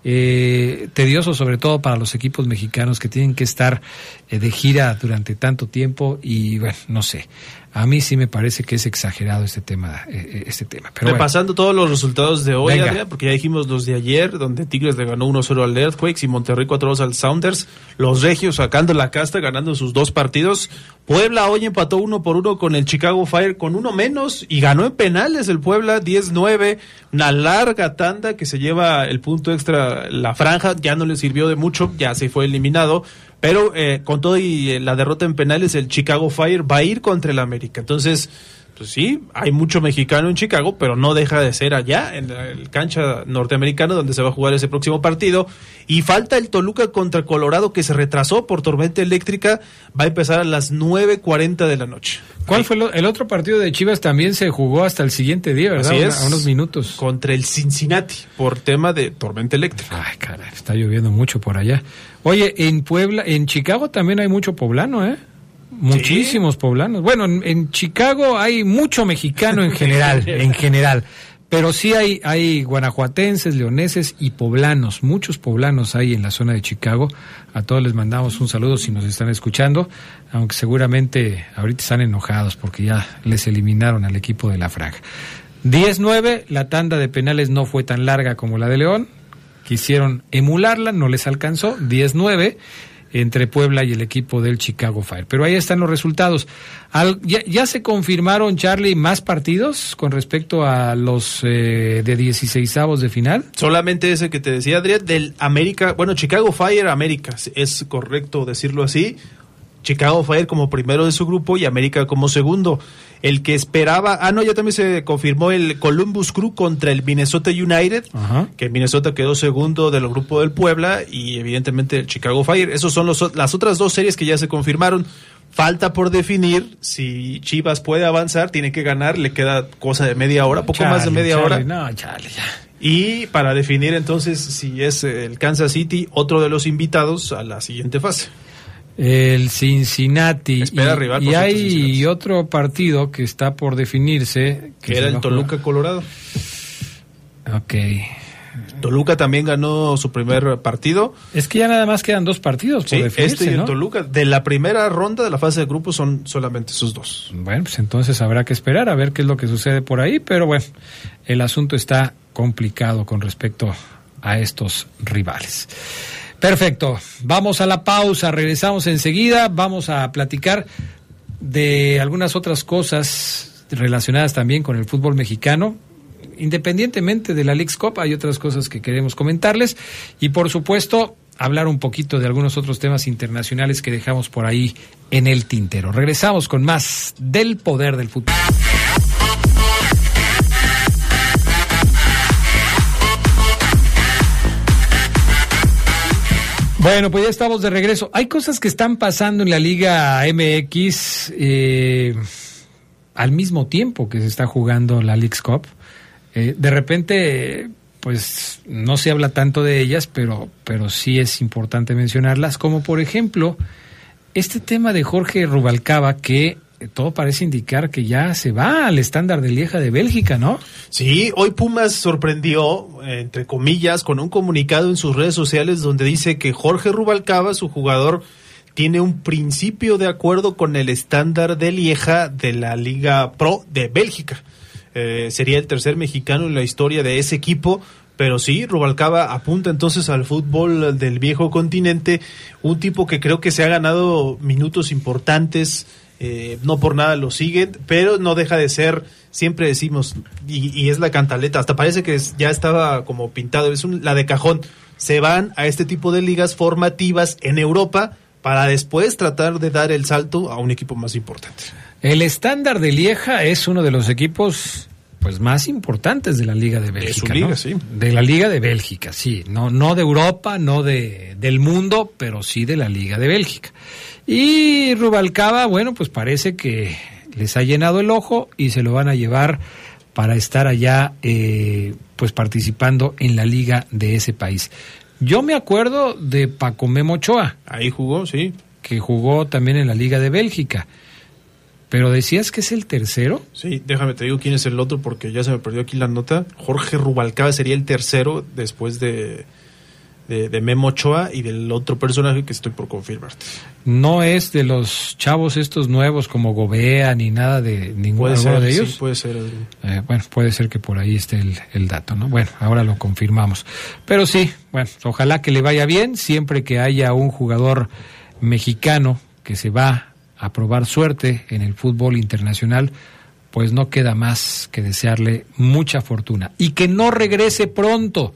eh, tedioso sobre todo para los equipos mexicanos que tienen que estar de gira durante tanto tiempo y bueno, no sé. A mí sí me parece que es exagerado este tema. Eh, eh, este tema. Pero Repasando todos los resultados de hoy, porque ya dijimos los de ayer, donde Tigres le ganó 1-0 al Earthquakes y Monterrey 4-2 al Sounders. Los Regios sacando la casta, ganando sus dos partidos. Puebla hoy empató uno por uno con el Chicago Fire con uno menos y ganó en penales el Puebla 10-9. Una larga tanda que se lleva el punto extra. La franja ya no le sirvió de mucho, ya se fue eliminado. Pero eh, con todo y eh, la derrota en penales, el Chicago Fire va a ir contra el América. Entonces, pues sí, hay mucho mexicano en Chicago, pero no deja de ser allá, en el cancha norteamericano, donde se va a jugar ese próximo partido. Y falta el Toluca contra Colorado, que se retrasó por tormenta eléctrica, va a empezar a las 9.40 de la noche. ¿Cuál fue el otro partido de Chivas? También se jugó hasta el siguiente día, ¿verdad? Así es. A unos minutos. Contra el Cincinnati, por tema de tormenta eléctrica. Ay, caray, está lloviendo mucho por allá. Oye, en Puebla, en Chicago también hay mucho poblano, ¿eh? Muchísimos poblanos. Bueno, en, Chicago hay mucho mexicano en general, en general. Pero sí hay, hay guanajuatenses, leoneses y poblanos, muchos poblanos hay en la zona de Chicago. A todos les mandamos un saludo si nos están escuchando, aunque seguramente ahorita están enojados porque ya les eliminaron al equipo de la franja. 10-9, la tanda de penales no fue tan larga como la de León, quisieron emularla, no les alcanzó, 10-9 entre Puebla y el equipo del Chicago Fire. Pero ahí están los resultados. ya, se confirmaron, Charlie, más partidos con respecto a los eh, de 16 avos de final? Solamente ese que te decía, Adrián, del América, bueno, Chicago Fire América, es correcto decirlo así. Chicago Fire como primero de su grupo y América como segundo. El que esperaba, ah no, ya también se confirmó el Columbus Crew contra el Minnesota United, que Minnesota quedó segundo del grupo del Puebla y evidentemente el Chicago Fire. Esos son los, las otras dos series que ya se confirmaron. Falta por definir si Chivas puede avanzar, tiene que ganar, le queda cosa de media hora, poco más de media hora. No, ya. Y para definir entonces si es el Kansas City otro de los invitados a la siguiente fase el Cincinnati. y, hay otro partido que está por definirse. Que, era el Toluca Colorado. Ok. Toluca también ganó su primer partido. Es que ya nada más quedan dos partidos por definirse, este y el Toluca. De la primera ronda de la fase de grupos son solamente esos dos. Bueno, pues entonces habrá que esperar a ver qué es lo que sucede por ahí, pero bueno, el asunto está complicado con respecto a estos rivales. Perfecto. Vamos a la pausa, regresamos enseguida, vamos a platicar de algunas otras cosas relacionadas también con el fútbol mexicano. Independientemente de la League's Cup, hay otras cosas que queremos comentarles y por supuesto hablar un poquito de algunos otros temas internacionales que dejamos por ahí en el tintero. Regresamos con más del poder del fútbol. Bueno, pues ya estamos de regreso. Hay cosas que están pasando en la Liga MX eh, al mismo tiempo que se está jugando la League's Cup. Eh, de repente, pues no se habla tanto de ellas, pero, pero sí es importante mencionarlas, como por ejemplo este tema de Jorge Rubalcaba que todo parece indicar que ya se va al estándar de Lieja de Bélgica, ¿no? Sí, hoy Pumas sorprendió, entre comillas, con un comunicado en sus redes sociales donde dice que Jorge Rubalcaba, su jugador, tiene un principio de acuerdo con el estándar de Lieja de la Liga Pro de Bélgica. Eh, sería el tercer mexicano en la historia de ese equipo. Pero sí, Rubalcaba apunta entonces al fútbol del viejo continente, un tipo que creo que se ha ganado minutos importantes, eh, no por nada lo siguen, pero no deja de ser, siempre decimos, y, es la cantaleta, hasta parece que ya estaba como pintado, es la de cajón, se van a este tipo de ligas formativas en Europa para después tratar de dar el salto a un equipo más importante. El estándar de Lieja es uno de los equipos pues más importantes de la Liga de Bélgica. De liga, sí. De la Liga de Bélgica, sí. No, no de Europa, no de, del mundo, pero sí de la Liga de Bélgica. Y Rubalcaba, bueno, pues parece que les ha llenado el ojo y se lo van a llevar para estar allá, eh, pues participando en la liga de ese país. Yo me acuerdo de Paco Memo Ochoa. Ahí jugó, sí. Que jugó también en la Liga de Bélgica. Pero decías que es el tercero. Sí, déjame te digo quién es el otro porque ya se me perdió aquí la nota. Jorge Rubalcaba sería el tercero después de, de, Memo Ochoa y del otro personaje que estoy por confirmarte. No es de los chavos estos nuevos como Gobea ni nada de ninguno de ellos. Sí, puede ser. Eh, bueno, puede ser que por ahí esté el, el, dato, ¿no? Bueno, ahora lo confirmamos. Pero sí, bueno, ojalá que le vaya bien siempre que haya un jugador mexicano que se va a probar suerte en el fútbol internacional, pues no queda más que desearle mucha fortuna y que no regrese pronto,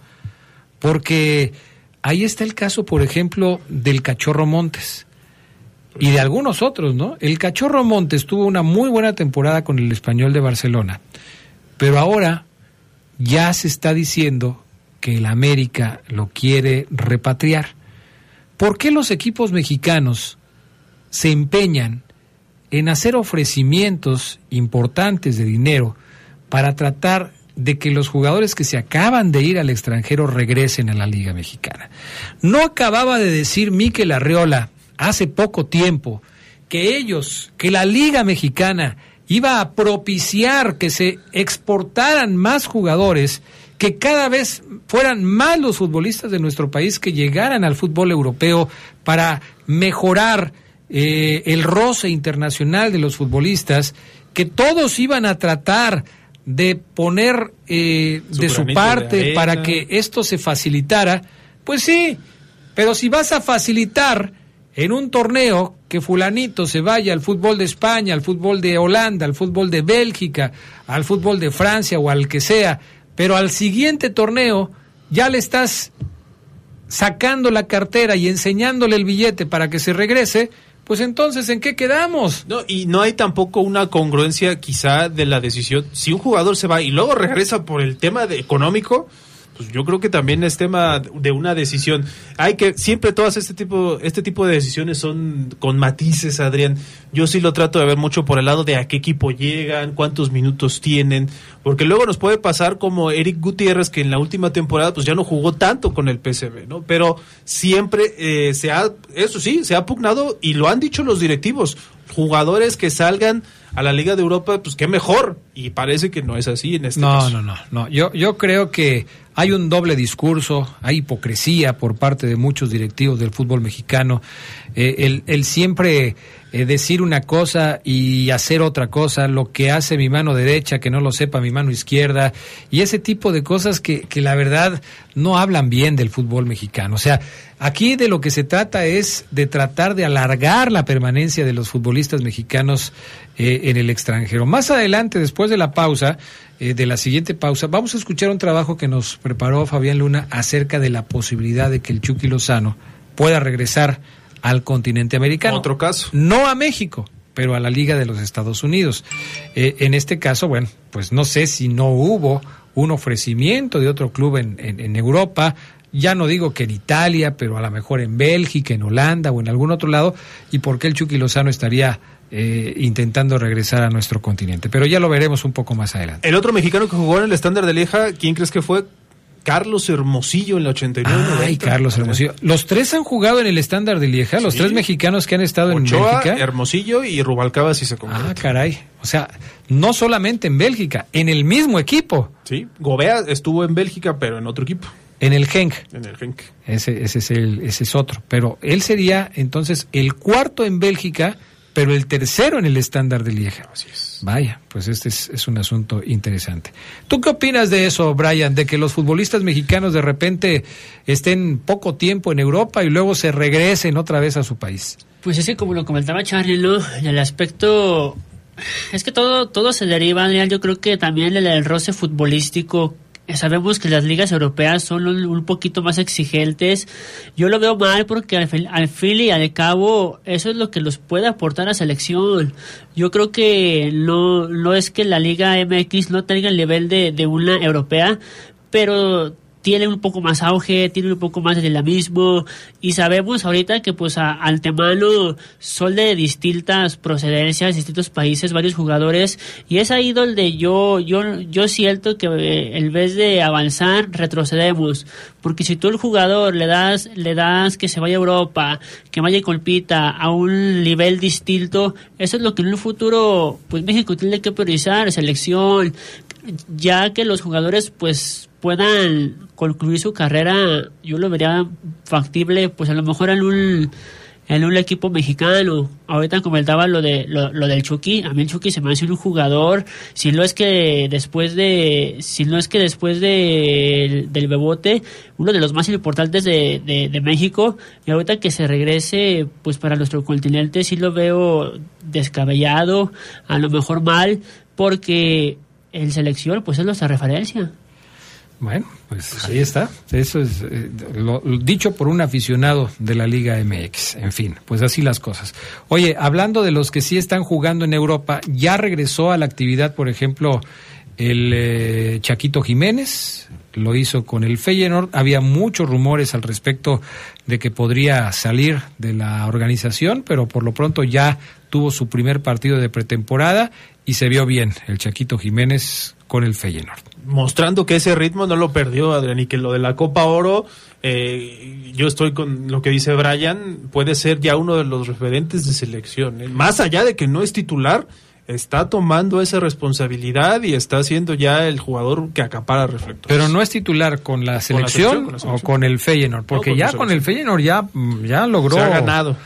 porque ahí está el caso, por ejemplo, del Cachorro Montes y de algunos otros, ¿no? El Cachorro Montes tuvo una muy buena temporada con el Español de Barcelona, pero ahora ya se está diciendo que el América lo quiere repatriar. ¿Por qué los equipos mexicanos se empeñan en hacer ofrecimientos importantes de dinero para tratar de que los jugadores que se acaban de ir al extranjero regresen a la Liga Mexicana. No acababa de decir Miquel Arriola hace poco tiempo que ellos, que la Liga Mexicana iba a propiciar que se exportaran más jugadores, que cada vez fueran más los futbolistas de nuestro país que llegaran al fútbol europeo para mejorar eh, el roce internacional de los futbolistas, que todos iban a tratar de poner eh, de su parte para que esto se facilitara, pues sí, pero si vas a facilitar en un torneo que fulanito se vaya al fútbol de España, al fútbol de Holanda, al fútbol de Bélgica, al fútbol de Francia o al que sea, pero al siguiente torneo ya le estás sacando la cartera y enseñándole el billete para que se regrese, pues entonces, ¿en qué quedamos? No, y no hay tampoco una congruencia quizá de la decisión. Si un jugador se va y luego regresa por el tema económico, pues yo creo que también es tema de una decisión. Hay que siempre todas este tipo este tipo de decisiones son con matices, Adrián. Yo sí lo trato de ver mucho por el lado de a qué equipo llegan, cuántos minutos tienen, porque luego nos puede pasar como Eric Gutiérrez que en la última temporada pues ya no jugó tanto con el PSV, ¿no? Pero siempre eh, se ha eso sí, se ha pugnado y lo han dicho los directivos, jugadores que salgan a la Liga de Europa, pues qué mejor. Y parece que no es así en este caso. No, no, no. Yo, yo creo que hay un doble discurso, hay hipocresía por parte de muchos directivos del fútbol mexicano. Eh, el, siempre eh, decir una cosa y hacer otra cosa, lo que hace mi mano derecha, que no lo sepa mi mano izquierda, y ese tipo de cosas que, que la verdad no hablan bien del fútbol mexicano. O sea, aquí de lo que se trata es de tratar de alargar la permanencia de los futbolistas mexicanos eh, en el extranjero. Más adelante, después de la pausa, eh, de la siguiente pausa, vamos a escuchar un trabajo que nos preparó Fabián Luna acerca de la posibilidad de que el Chucky Lozano pueda regresar al continente americano. Otro caso. No a México, pero a la Liga de los Estados Unidos. Eh, en este caso, bueno, pues no sé si no hubo un ofrecimiento de otro club en, en, Europa, ya no digo que en Italia, pero a lo mejor en Bélgica, en Holanda o en algún otro lado, y por qué el Chucky Lozano estaría eh, intentando regresar a nuestro continente. Pero ya lo veremos un poco más adelante. El otro mexicano que jugó en el estándar de Lieja, ¿quién crees que fue? Carlos Hermosillo en la 89. Ay, Carlos Hermosillo. Los tres han jugado en el estándar de Lieja, los tres mexicanos que han estado Ochoa, en Bélgica. Hermosillo y Rubalcaba si se concreta. Ah, caray. O sea, no solamente en Bélgica, en el mismo equipo. Sí, Gobea estuvo en Bélgica, pero en otro equipo. En el Genk. En el Genk. Ese, ese, es el, ese es otro. Pero él sería entonces el cuarto en Bélgica, pero el tercero en el estándar de Lieja. Así es. Vaya, pues este es, es, un asunto interesante. ¿Tú qué opinas de eso, Brian? De que los futbolistas mexicanos de repente estén poco tiempo en Europa y luego se regresen otra vez a su país. Pues es que como lo comentaba Charlie, ¿no? En el aspecto... Es que todo, todo se deriva, Adrián, yo creo que también el, el roce futbolístico sabemos que las ligas europeas son un, un, poquito más exigentes. Yo lo veo mal porque al, al, fin y al cabo eso es lo que los puede aportar a selección. Yo creo que no, no es que la Liga MX no tenga el nivel de, de una europea, pero tiene un poco más auge, tiene un poco más de dinamismo y sabemos ahorita que pues a, antemano son de distintas procedencias, distintos países, varios jugadores y es ahí donde yo yo yo siento que eh, en vez de avanzar retrocedemos, porque si tú el jugador le das le das que se vaya a Europa, que vaya y compita a un nivel distinto, eso es lo que en un futuro pues México tiene que priorizar, selección, ya que los jugadores pues puedan concluir su carrera, yo lo vería factible, pues a lo mejor en un en un equipo mexicano. Ahorita comentaba lo de lo, del Chucky, a mí el Chucky se me hace un jugador, si no es que después de si no es que después de, del Bebote, uno de los más importantes de, de, de, México, y ahorita que se regrese pues para nuestro continente sí lo veo descabellado, a lo mejor mal, porque en selección pues es nuestra referencia. Bueno, pues ahí está. Eso es eh, lo, lo, dicho por un aficionado de la Liga MX. En fin, pues así las cosas. Oye, hablando de los que sí están jugando en Europa, ya regresó a la actividad, por ejemplo, el eh, Chaquito Jiménez, lo hizo con el Feyenoord. Había muchos rumores al respecto de que podría salir de la organización, pero por lo pronto ya tuvo su primer partido de pretemporada y se vio bien el Chaquito Jiménez con el Feyenoord mostrando que ese ritmo no lo perdió Adrián y que lo de la Copa Oro, eh, yo estoy con lo que dice Brian, puede ser ya uno de los referentes de selección. ¿eh? Más allá de que no es titular, está tomando esa responsabilidad y está siendo ya el jugador que acapara reflectores. Pero no es titular con la selección, ¿Con la selección, con la selección? o con el Feyenoord, porque no, ya con el Feyenoord ya, ya logró Se ha ganado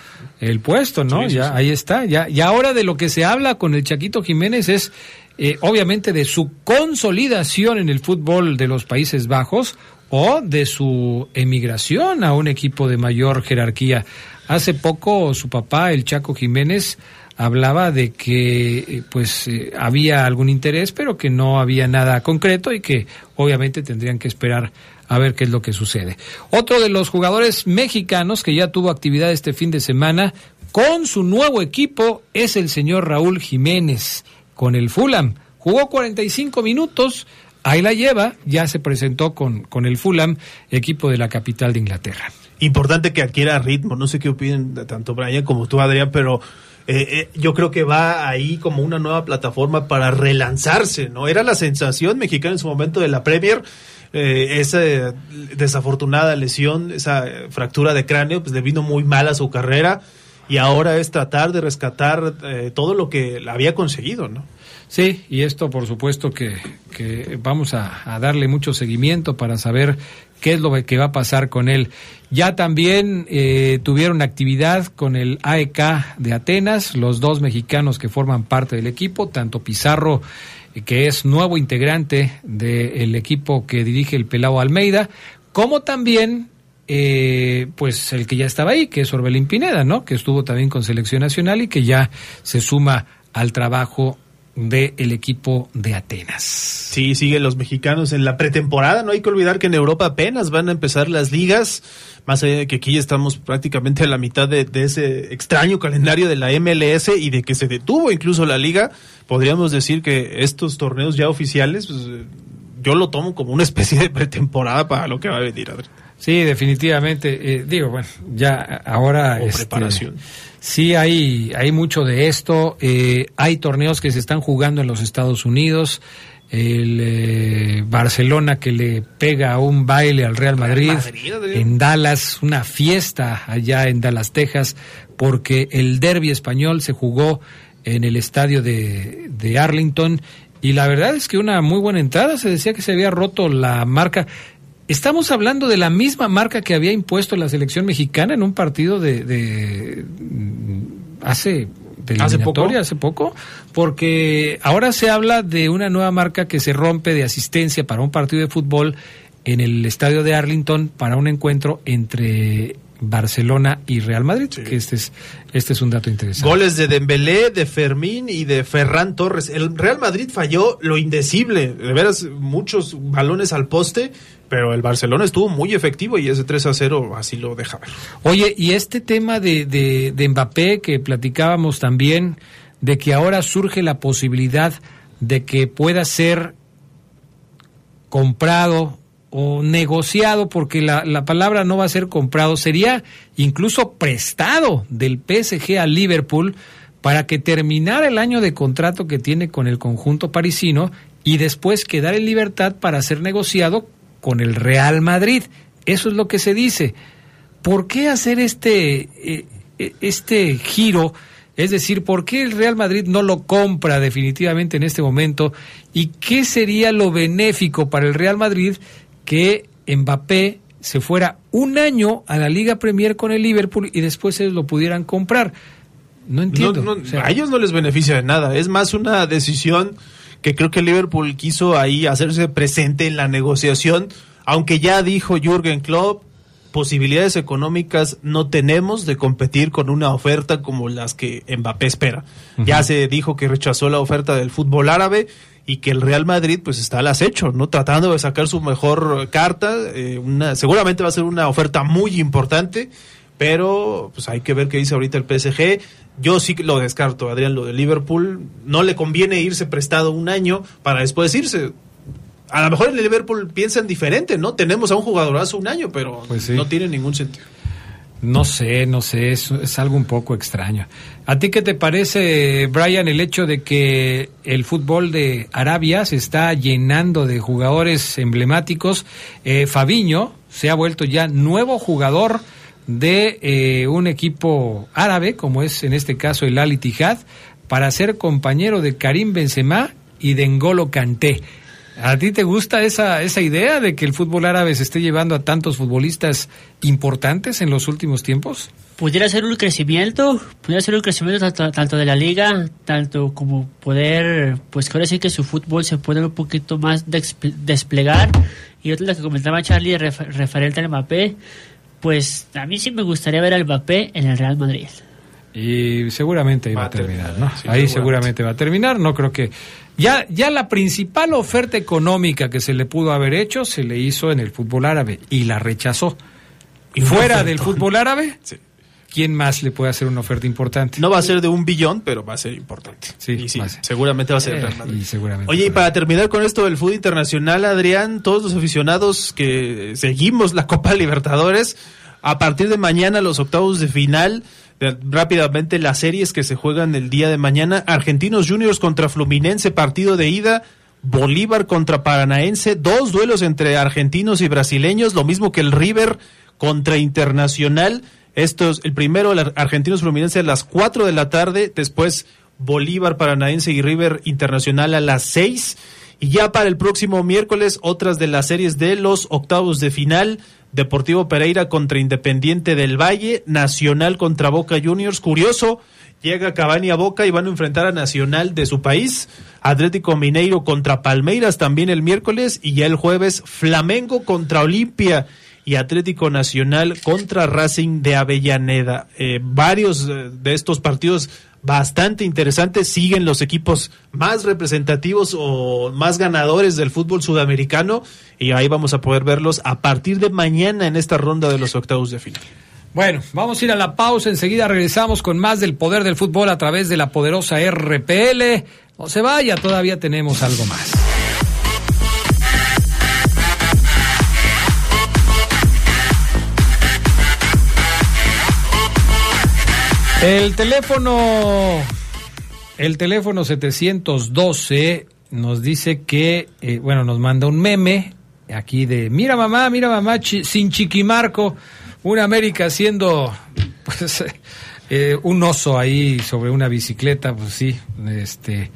el puesto, ¿no? Sí, sí, ya sí. ahí está, ya y ahora de lo que se habla con el Chaquito Jiménez es eh, obviamente de su consolidación en el fútbol de los Países Bajos o de su emigración a un equipo de mayor jerarquía. Hace poco su papá, el Chaco Jiménez, hablaba de que pues eh, había algún interés, pero que no había nada concreto y que obviamente tendrían que esperar a ver qué es lo que sucede. Otro de los jugadores mexicanos que ya tuvo actividad este fin de semana con su nuevo equipo es el señor Raúl Jiménez con el Fulham. Jugó 45 minutos, ahí la lleva, ya se presentó con, con el Fulham, equipo de la capital de Inglaterra. Importante que adquiera ritmo, no sé qué opinen tanto Brian como tú, Adrián, pero eh, eh, yo creo que va ahí como una nueva plataforma para relanzarse, ¿no? Era la sensación mexicana en su momento de la Premier, eh, esa desafortunada lesión, esa fractura de cráneo, pues le vino muy mal a su carrera y ahora es tratar de rescatar eh, todo lo que había conseguido, ¿no? Sí, y esto por supuesto que, vamos a, darle mucho seguimiento para saber qué es lo que va a pasar con él. Ya también eh, tuvieron actividad con el AEK de Atenas, los dos mexicanos que forman parte del equipo, tanto Pizarro, que es nuevo integrante del equipo que dirige el Pelao Almeida, como también eh, pues el que ya estaba ahí, que es Orbelín Pineda, ¿no? Que estuvo también con selección nacional y que ya se suma al trabajo del el equipo de Atenas. Sí, siguen los mexicanos en la pretemporada. No hay que olvidar que en Europa apenas van a empezar las ligas. Más allá de que aquí ya estamos prácticamente a la mitad de, de ese extraño calendario de la MLS y de que se detuvo incluso la liga, podríamos decir que estos torneos ya oficiales, pues, yo lo tomo como una especie de pretemporada para lo que va a venir. Adri. Sí, definitivamente. Eh, digo, bueno, ya ahora. O este, preparación. Sí, hay, hay mucho de esto. Eh, hay torneos que se están jugando en los Estados Unidos. el eh, Barcelona que le pega un baile al Real Madrid, en Dallas, una fiesta allá en Dallas, Texas, porque el derby español se jugó en el estadio de, de Arlington y la verdad es que una muy buena entrada, se decía que se había roto la marca. Estamos hablando de la misma marca que había impuesto la selección mexicana en un partido de, de hace ¿Hace poco? hace poco, porque ahora se habla de una nueva marca que se rompe de asistencia para un partido de fútbol en el estadio de Arlington para un encuentro entre Barcelona y Real Madrid, que este es, este es un dato interesante. Goles de Dembélé, de Fermín y de Ferran Torres. El Real Madrid falló lo indecible, de veras muchos balones al poste, pero el Barcelona estuvo muy efectivo y ese 3 a 0 así lo deja ver. Oye, y este tema de, de, Mbappé que platicábamos también, de que ahora surge la posibilidad de que pueda ser comprado o negociado, porque la, la, palabra no va a ser comprado, sería incluso prestado del PSG a Liverpool para que terminara el año de contrato que tiene con el conjunto parisino y después quedar en libertad para ser negociado con el Real Madrid. Eso es lo que se dice. ¿Por qué hacer este, eh, eh, este giro? Es decir, ¿por qué el Real Madrid no lo compra definitivamente en este momento? ¿Y qué sería lo benéfico para el Real Madrid que Mbappé se fuera un año a la Liga Premier con el Liverpool y después ellos lo pudieran comprar. No entiendo. a ellos no les beneficia de nada. Es más una decisión que creo que Liverpool quiso ahí hacerse presente en la negociación, aunque ya dijo Jürgen Klopp, posibilidades económicas no tenemos de competir con una oferta como las que Mbappé espera. Ya se dijo que rechazó la oferta del fútbol árabe y que el Real Madrid pues está al acecho, ¿no? Tratando de sacar su mejor carta, eh, una, seguramente va a ser una oferta muy importante, pero pues hay que ver qué dice ahorita el PSG. Yo sí lo descarto, Adrián, lo de Liverpool, no le conviene irse prestado un año para después irse. A lo mejor en el Liverpool piensan diferente, ¿no? Tenemos a un jugadorazo un año, pero pues no tiene ningún sentido. No sé, no sé, es, es, algo un poco extraño. ¿A ti qué te parece, Brian, el hecho de que el fútbol de Arabia se está llenando de jugadores emblemáticos? Eh, Fabiño se ha vuelto ya nuevo jugador de eh, un equipo árabe, como es en este caso el Al Ittihad, para ser compañero de Karim Benzema y de N'Golo Kanté. ¿A ti te gusta esa, esa idea de que el fútbol árabe se esté llevando a tantos futbolistas importantes en los últimos tiempos? Pudiera ser un crecimiento, pudiera ser un crecimiento tanto, de la liga, tanto como poder, pues ahora sí que su fútbol se puede un poquito más desplegar. Y otra que comentaba Charlie referente al Mbappé, pues a mí sí me gustaría ver al Mbappé en el Real Madrid. Y seguramente ahí va, a terminar, ¿no? ahí seguramente va a terminar, no creo que ya, ya la principal oferta económica que se le pudo haber hecho se le hizo en el fútbol árabe y la rechazó. Y fuera del fútbol árabe, ¿quién más le puede hacer una oferta importante? No va a ser de un billón, pero va a ser importante. Sí, seguramente va a ser. Eh, Oye, y para terminar con esto del fútbol internacional, Adrián, todos los aficionados que seguimos la Copa Libertadores, a partir de mañana los octavos de final rápidamente las series que se juegan el día de mañana. Argentinos Juniors contra Fluminense, partido de ida. Bolívar contra Paranaense, dos duelos entre argentinos y brasileños, lo mismo que el River contra Internacional. Estos, el primero, el Argentinos Fluminense a las 4 de la tarde, después Bolívar Paranaense y River Internacional a las 6. Y ya para el próximo miércoles, otras de las series de los octavos de final. Deportivo Pereira contra Independiente del Valle, Nacional contra Boca Juniors. Curioso, llega Cavani a Boca y van a enfrentar a Nacional de su país. Atlético Mineiro contra Palmeiras también el miércoles y ya el jueves Flamengo contra Olimpia y Atlético Nacional contra Racing de Avellaneda. Eh, varios eh, de estos partidos bastante interesantes siguen los equipos más representativos o más ganadores del fútbol sudamericano y ahí vamos a poder verlos a partir de mañana en esta ronda de los octavos de final. Bueno, vamos a ir a la pausa, enseguida regresamos con más del poder del fútbol a través de la poderosa RPL. No se vaya, todavía tenemos algo más. El teléfono, el teléfono 712 nos dice que, eh, bueno, nos manda un meme aquí de, mira mamá, mira mamá, sin chiquimarco, una América haciendo, pues, eh, un oso ahí sobre una bicicleta, pues sí, este,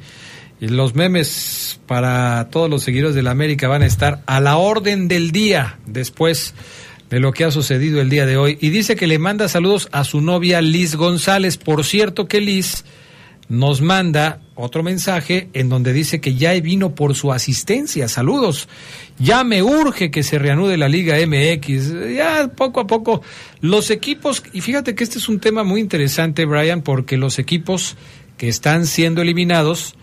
los memes para todos los seguidores de la América van a estar a la orden del día. Después de lo que ha sucedido el día de hoy. Y dice que le manda saludos a su novia Liz González. Por cierto que Liz nos manda otro mensaje en donde dice que ya vino por su asistencia. Saludos. Ya me urge que se reanude la Liga MX. Ya poco a poco los equipos, y fíjate que este es un tema muy interesante, Brian, porque los equipos que están siendo eliminados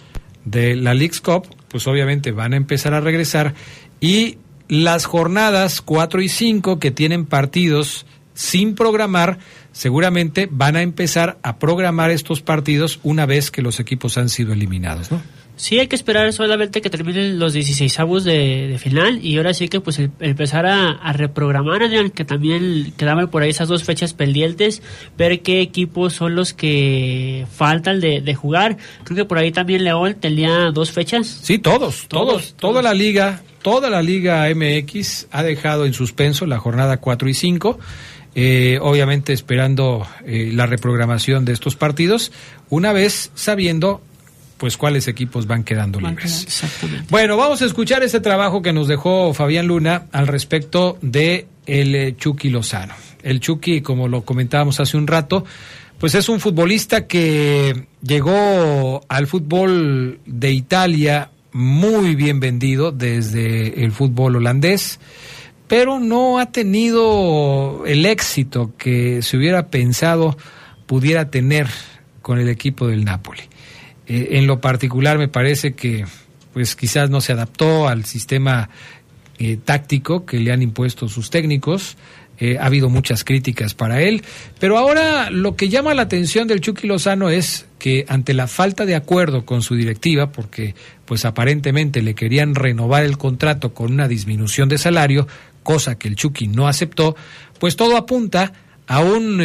de la League's Cup, pues obviamente van a empezar a regresar y las jornadas 4 y 5 que tienen partidos sin programar, seguramente van a empezar a programar estos partidos una vez que los equipos han sido eliminados, ¿no? Sí, hay que esperar solamente que terminen los 16 avos de, final y ahora sí que pues empezar a, reprogramar, que también quedaban por ahí esas dos fechas pendientes, ver qué equipos son los que faltan de, jugar. Creo que por ahí también León tenía dos fechas. Sí, todos, todos, toda la liga, toda la liga MX ha dejado en suspenso la jornada 4 y 5. Eh, obviamente esperando eh, la reprogramación de estos partidos, una vez sabiendo pues cuáles equipos van quedando libres. Bueno, vamos a escuchar ese trabajo que nos dejó Fabián Luna al respecto de el eh, Chucky Lozano. El Chucky, como lo comentábamos hace un rato, pues es un futbolista que llegó al fútbol de Italia muy bien vendido desde el fútbol holandés, pero no ha tenido el éxito que se hubiera pensado pudiera tener con el equipo del Napoli. Eh, en lo particular me parece que pues quizás no se adaptó al sistema eh, táctico que le han impuesto sus técnicos. Eh, ha habido muchas críticas para él, pero ahora lo que llama la atención del Chucky Lozano es que ante la falta de acuerdo con su directiva, porque pues aparentemente le querían renovar el contrato con una disminución de salario, cosa que el Chucky no aceptó, pues todo apunta a un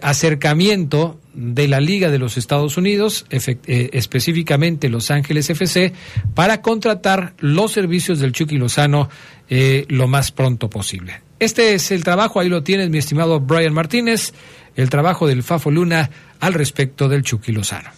acercamiento de la Liga de los Estados Unidos, eh, específicamente Los Ángeles FC, para contratar los servicios del Chucky Lozano eh, lo más pronto posible. Este es el trabajo, ahí lo tienes, mi estimado Brian Martínez, el trabajo del Fafo Luna al respecto del Chucky Lozano.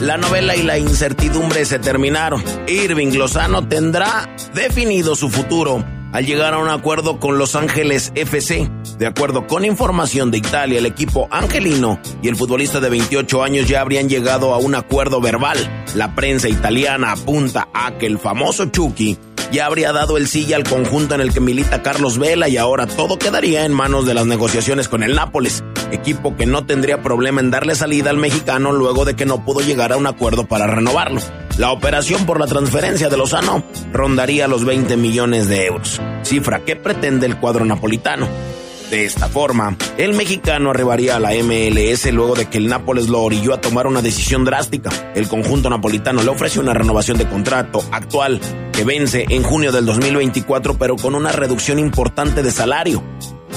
La novela y la incertidumbre se terminaron. Irving Lozano tendrá definido su futuro al llegar a un acuerdo con Los Ángeles FC. De acuerdo con información de Italia, el equipo angelino y el futbolista de 28 años ya habrían llegado a un acuerdo verbal. La prensa italiana apunta a que el famoso Chucky ya habría dado el silla al conjunto en el que milita Carlos Vela y ahora todo quedaría en manos de las negociaciones con el Nápoles, equipo que no tendría problema en darle salida al mexicano luego de que no pudo llegar a un acuerdo para renovarlo. La operación por la transferencia de Lozano rondaría los 20 millones de euros, cifra que pretende el cuadro napolitano. De esta forma, el mexicano arribaría a la MLS luego de que el Nápoles lo orilló a tomar una decisión drástica. El conjunto napolitano le ofreció una renovación de contrato actual que vence en junio del 2024 pero con una reducción importante de salario.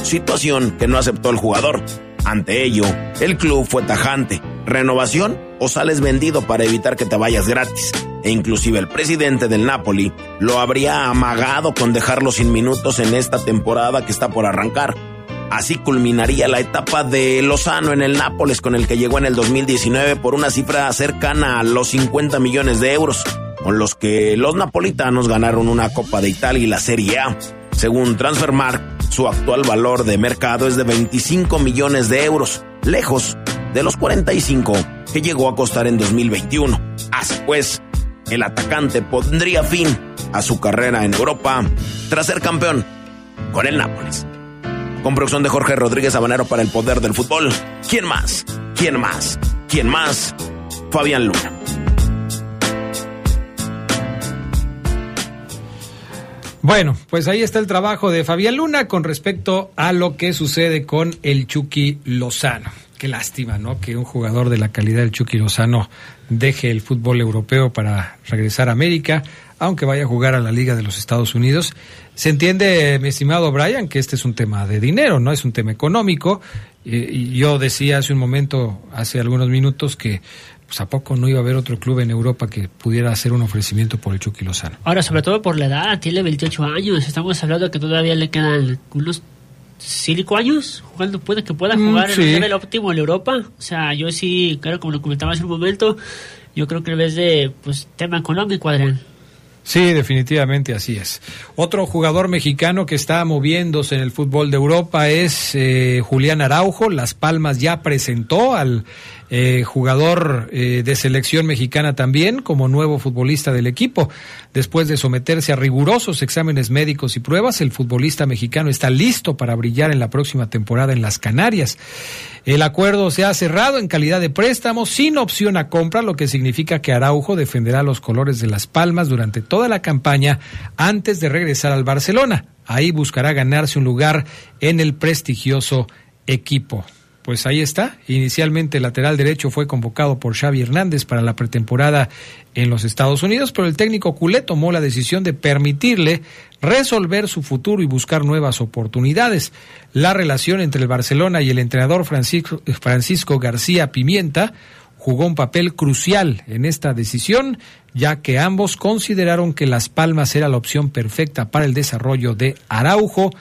Situación que no aceptó el jugador. Ante ello, el club fue tajante. ¿Renovación o sales vendido para evitar que te vayas gratis? E inclusive el presidente del Napoli lo habría amagado con dejarlo sin minutos en esta temporada que está por arrancar Así culminaría la etapa de Lozano en el Nápoles con el que llegó en el 2019 por una cifra cercana a los 50 millones de euros, con los que los napolitanos ganaron una Copa de Italia y la Serie A. Según Transfermarkt, su actual valor de mercado es de 25 millones de euros, lejos de los 45 que llegó a costar en 2021. Así pues, el atacante pondría fin a su carrera en Europa tras ser campeón con el Nápoles con producción de Jorge Rodríguez Habanero para el poder del fútbol. ¿Quién más? ¿Quién más? ¿Quién más? Fabián Luna. Bueno, pues ahí está el trabajo de Fabián Luna con respecto a lo que sucede con el Chucky Lozano. Qué lástima, ¿no? Que un jugador de la calidad del Chucky Lozano deje el fútbol europeo para regresar a América, aunque vaya a jugar a la Liga de los Estados Unidos. Se entiende, mi estimado Brian, que este es un tema de dinero, no es un tema económico. y yo decía hace un momento, hace algunos minutos, que pues a poco no iba a haber otro club en Europa que pudiera hacer un ofrecimiento por el Chucky Lozano. Ahora, sobre todo por la edad, tiene 28 años, estamos hablando de que todavía le quedan unos 5 años jugando, puede que pueda Mm, jugar sí. en el nivel óptimo en Europa. O sea, yo sí, claro, como lo comentaba hace un momento, yo creo que en vez de pues tema económico, Adrián. Sí, definitivamente así es. Otro jugador mexicano que está moviéndose en el fútbol de Europa es eh, Julián Araujo. Las Palmas ya presentó al eh, jugador eh, de selección mexicana también como nuevo futbolista del equipo. Después de someterse a rigurosos exámenes médicos y pruebas, el futbolista mexicano está listo para brillar en la próxima temporada en las Canarias. El acuerdo se ha cerrado en calidad de préstamo sin opción a compra, lo que significa que Araujo defenderá los colores de Las Palmas durante toda la campaña antes de regresar al Barcelona. Ahí buscará ganarse un lugar en el prestigioso equipo. Pues ahí está. Inicialmente el lateral derecho fue convocado por Xavi Hernández para la pretemporada en los Estados Unidos, pero el técnico culé tomó la decisión de permitirle resolver su futuro y buscar nuevas oportunidades. La relación entre el Barcelona y el entrenador Francisco, Francisco García Pimienta jugó un papel crucial en esta decisión, ya que ambos consideraron que Las Palmas era la opción perfecta para el desarrollo de Araujo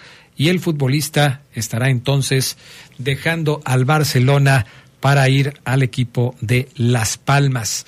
y el futbolista estará entonces dejando al Barcelona para ir al equipo de Las Palmas.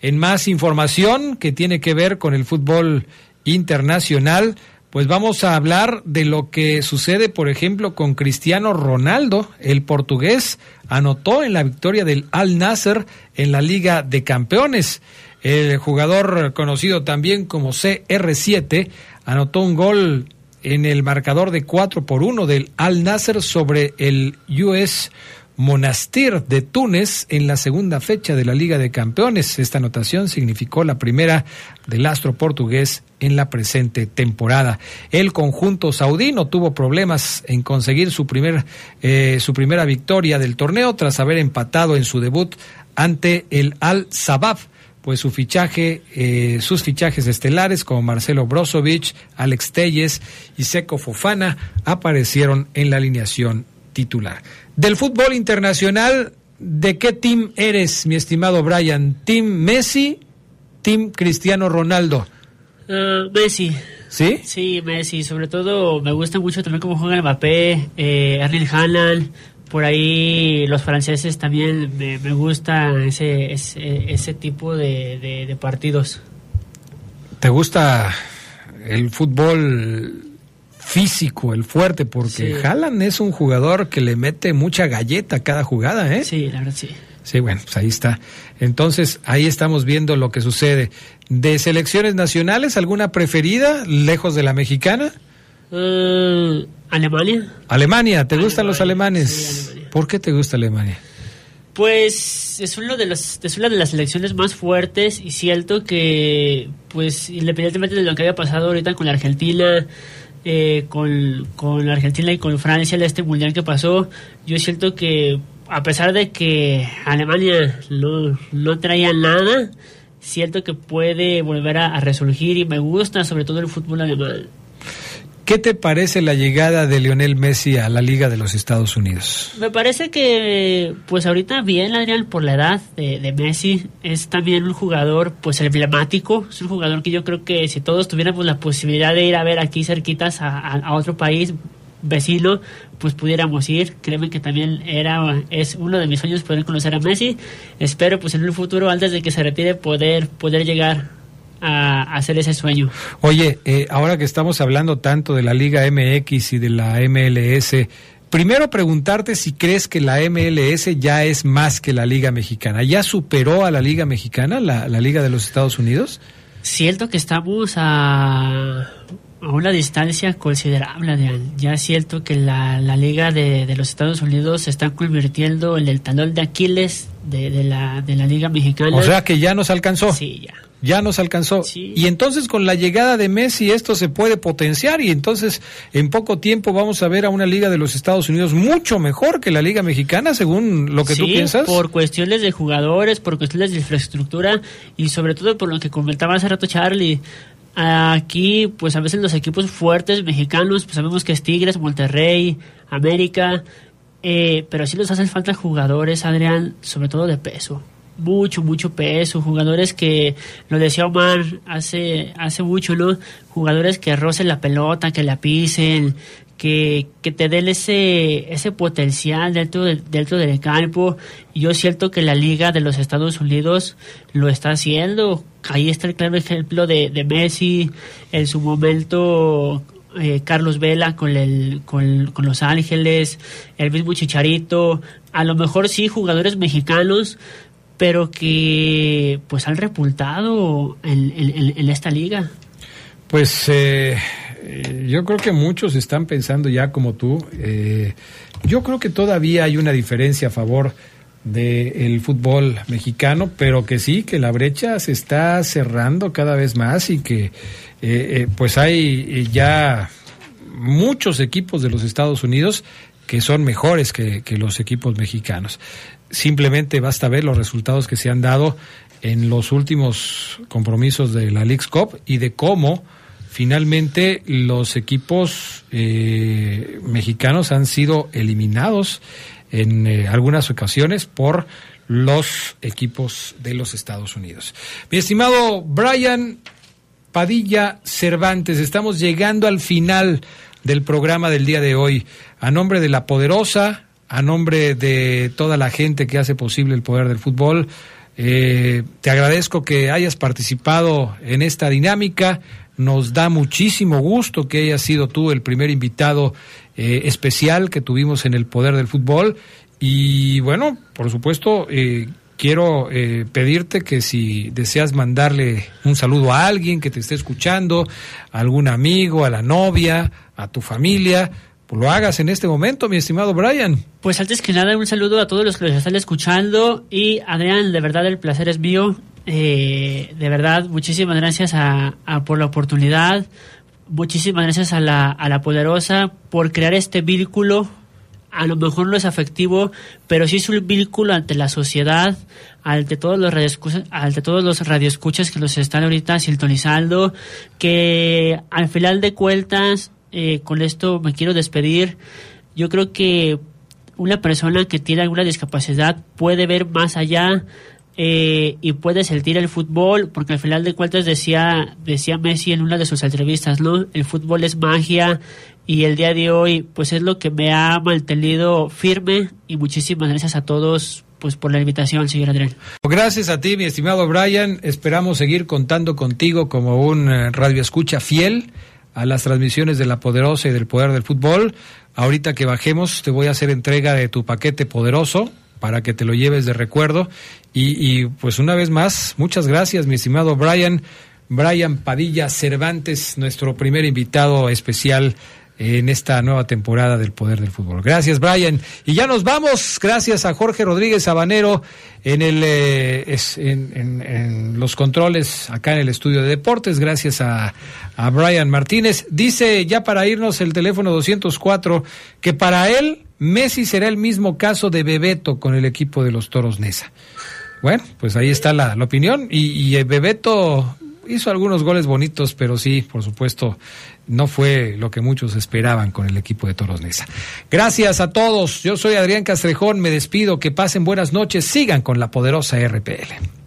En más información que tiene que ver con el fútbol internacional, pues vamos a hablar de lo que sucede, por ejemplo, con Cristiano Ronaldo, el portugués, anotó en la victoria del Al Nasser en la Liga de Campeones. El jugador conocido también como CR7 anotó un gol en el marcador de 4 por 1 del Al Nasser sobre el US Monastir de Túnez en la segunda fecha de la Liga de Campeones. Esta anotación significó la primera del astro portugués en la presente temporada. El conjunto saudí no tuvo problemas en conseguir su, primer, eh, su primera victoria del torneo tras haber empatado en su debut ante el Al Sabab pues su fichaje, eh, sus fichajes estelares como Marcelo Brozovic, Alex Telles y Seco Fofana aparecieron en la alineación titular. Del fútbol internacional, ¿de qué team eres, mi estimado Brian? ¿Team Messi? ¿Team Cristiano Ronaldo? Uh, Messi. ¿Sí? Sí, Messi. Sobre todo me gusta mucho también cómo juega Mbappé, eh, Erling Haaland. Por ahí los franceses también me, me gusta ese, ese, ese tipo de, de, de, partidos. ¿Te gusta el fútbol físico, el fuerte? Porque sí. Haaland es un jugador que le mete mucha galleta a cada jugada, ¿eh? Sí, la verdad sí. Sí, bueno, pues ahí está. Entonces, ahí estamos viendo lo que sucede. ¿De selecciones nacionales, alguna preferida, lejos de la mexicana? Uh, Alemania. Alemania, ¿te gustan los alemanes? Sí, Alemania. ¿Por qué te gusta Alemania? Pues es uno de los es una de las selecciones más fuertes y cierto que pues independientemente de lo que haya pasado ahorita con la Argentina eh, con, con la Argentina y con Francia en este mundial que pasó yo siento que a pesar de que Alemania no, no traía nada siento que puede volver a, a resurgir y me gusta sobre todo el fútbol alemán ¿Qué te parece la llegada de Lionel Messi a la Liga de los Estados Unidos? Me parece que, pues ahorita bien, Adrián, por la edad de, Messi, es también un jugador, pues emblemático, es un jugador que yo creo que si todos tuviéramos la posibilidad de ir a ver aquí cerquitas a otro país vecino, pues pudiéramos ir. Créeme que también era, es uno de mis sueños poder conocer a Messi. Espero, pues en un futuro, antes de que se retire, poder, poder llegar a hacer ese sueño. Oye, eh, ahora que estamos hablando tanto de la Liga MX y de la MLS, primero preguntarte si crees que la MLS ya es más que la Liga Mexicana. ¿Ya superó a la Liga Mexicana, la, la Liga de los Estados Unidos? Cierto que estamos a, a una distancia considerable. Ya es cierto que la, la Liga de, de, los Estados Unidos se está convirtiendo en el talón de Aquiles de, de, la, de la Liga Mexicana. O sea que ya nos alcanzó. Sí, ya ya nos alcanzó. Sí. Y entonces con la llegada de Messi esto se puede potenciar y entonces en poco tiempo vamos a ver a una liga de los Estados Unidos mucho mejor que la liga mexicana, según lo que sí, tú piensas. por cuestiones de jugadores, por cuestiones de infraestructura y sobre todo por lo que comentaba hace rato Charlie. Aquí, pues a veces los equipos fuertes mexicanos, pues sabemos que es Tigres, Monterrey, América, eh, pero sí nos hacen falta jugadores, Adrián, sobre todo de peso mucho, mucho peso, jugadores que, lo decía Omar hace, hace mucho, ¿no? Jugadores que rocen la pelota, que la pisen, que, que te den ese, ese potencial dentro, dentro del campo. Yo siento que la Liga de los Estados Unidos lo está haciendo. Ahí está el claro ejemplo de, de Messi, en su momento eh, Carlos Vela con, el, con, con, Los Ángeles, el mismo Chicharito, a lo mejor sí jugadores mexicanos, pero que pues han repultado en, en, esta liga. Pues eh, yo creo que muchos están pensando ya como tú. Eh, yo creo que todavía hay una diferencia a favor del fútbol mexicano, pero que sí, que la brecha se está cerrando cada vez más y que eh, pues hay ya muchos equipos de los Estados Unidos que son mejores que los equipos mexicanos simplemente basta ver los resultados que se han dado en los últimos compromisos de la League's Cup y de cómo finalmente los equipos eh, mexicanos han sido eliminados en eh, algunas ocasiones por los equipos de los Estados Unidos. Mi estimado Brian Padilla Cervantes, estamos llegando al final del programa del día de hoy. A nombre de la poderosa, a nombre de toda la gente que hace posible el poder del fútbol, eh, te agradezco que hayas participado en esta dinámica. Nos da muchísimo gusto que hayas sido tú el primer invitado eh, especial que tuvimos en el poder del fútbol. Y bueno, por supuesto, eh, quiero pedirte que si deseas mandarle un saludo a alguien que te esté escuchando, a algún amigo, a la novia, a tu familia, lo hagas en este momento, mi estimado Brian. Pues antes que nada, un saludo a todos los que nos están escuchando. Y Adrián, de verdad el placer es mío. Eh, de verdad, muchísimas gracias a, por la oportunidad. Muchísimas gracias a la, a la poderosa por crear este vínculo. A lo mejor no es afectivo, pero sí es un vínculo ante la sociedad, ante todos los radioescuchas, ante todos los radioescuchas que nos están ahorita sintonizando, que al final de cuentas eh, con esto me quiero despedir. Yo creo que una persona que tiene alguna discapacidad puede ver más allá eh, y puede sentir el fútbol, porque al final de cuentas decía, decía Messi en una de sus entrevistas, ¿no? El fútbol es magia y el día de hoy pues es lo que me ha mantenido firme y muchísimas gracias a todos pues por la invitación, señor Adrián. Gracias a ti, mi estimado Brian. Esperamos seguir contando contigo como un eh, radio escucha fiel a las transmisiones de la poderosa y del poder del fútbol. Ahorita que bajemos te voy a hacer entrega de tu paquete poderoso para que te lo lleves de recuerdo. Y, y pues una vez más, muchas gracias, mi estimado Brian. Brian Padilla Cervantes, nuestro primer invitado especial en esta nueva temporada del Poder del Fútbol. Gracias, Brian. Y ya nos vamos. Gracias a Jorge Rodríguez Sabanero en, el, eh, en, los controles acá en el estudio de deportes. Gracias a, Brian Martínez. Dice ya para irnos el teléfono 204 que para él Messi será el mismo caso de Bebeto con el equipo de los Toros Nesa. Bueno, pues ahí está la, opinión. Y, y Bebeto hizo algunos goles bonitos, pero sí, por supuesto, no fue lo que muchos esperaban con el equipo de Toros Nesa. Gracias a todos. Yo soy Adrián Castrejón. Me despido. Que pasen buenas noches. Sigan con la poderosa RPL.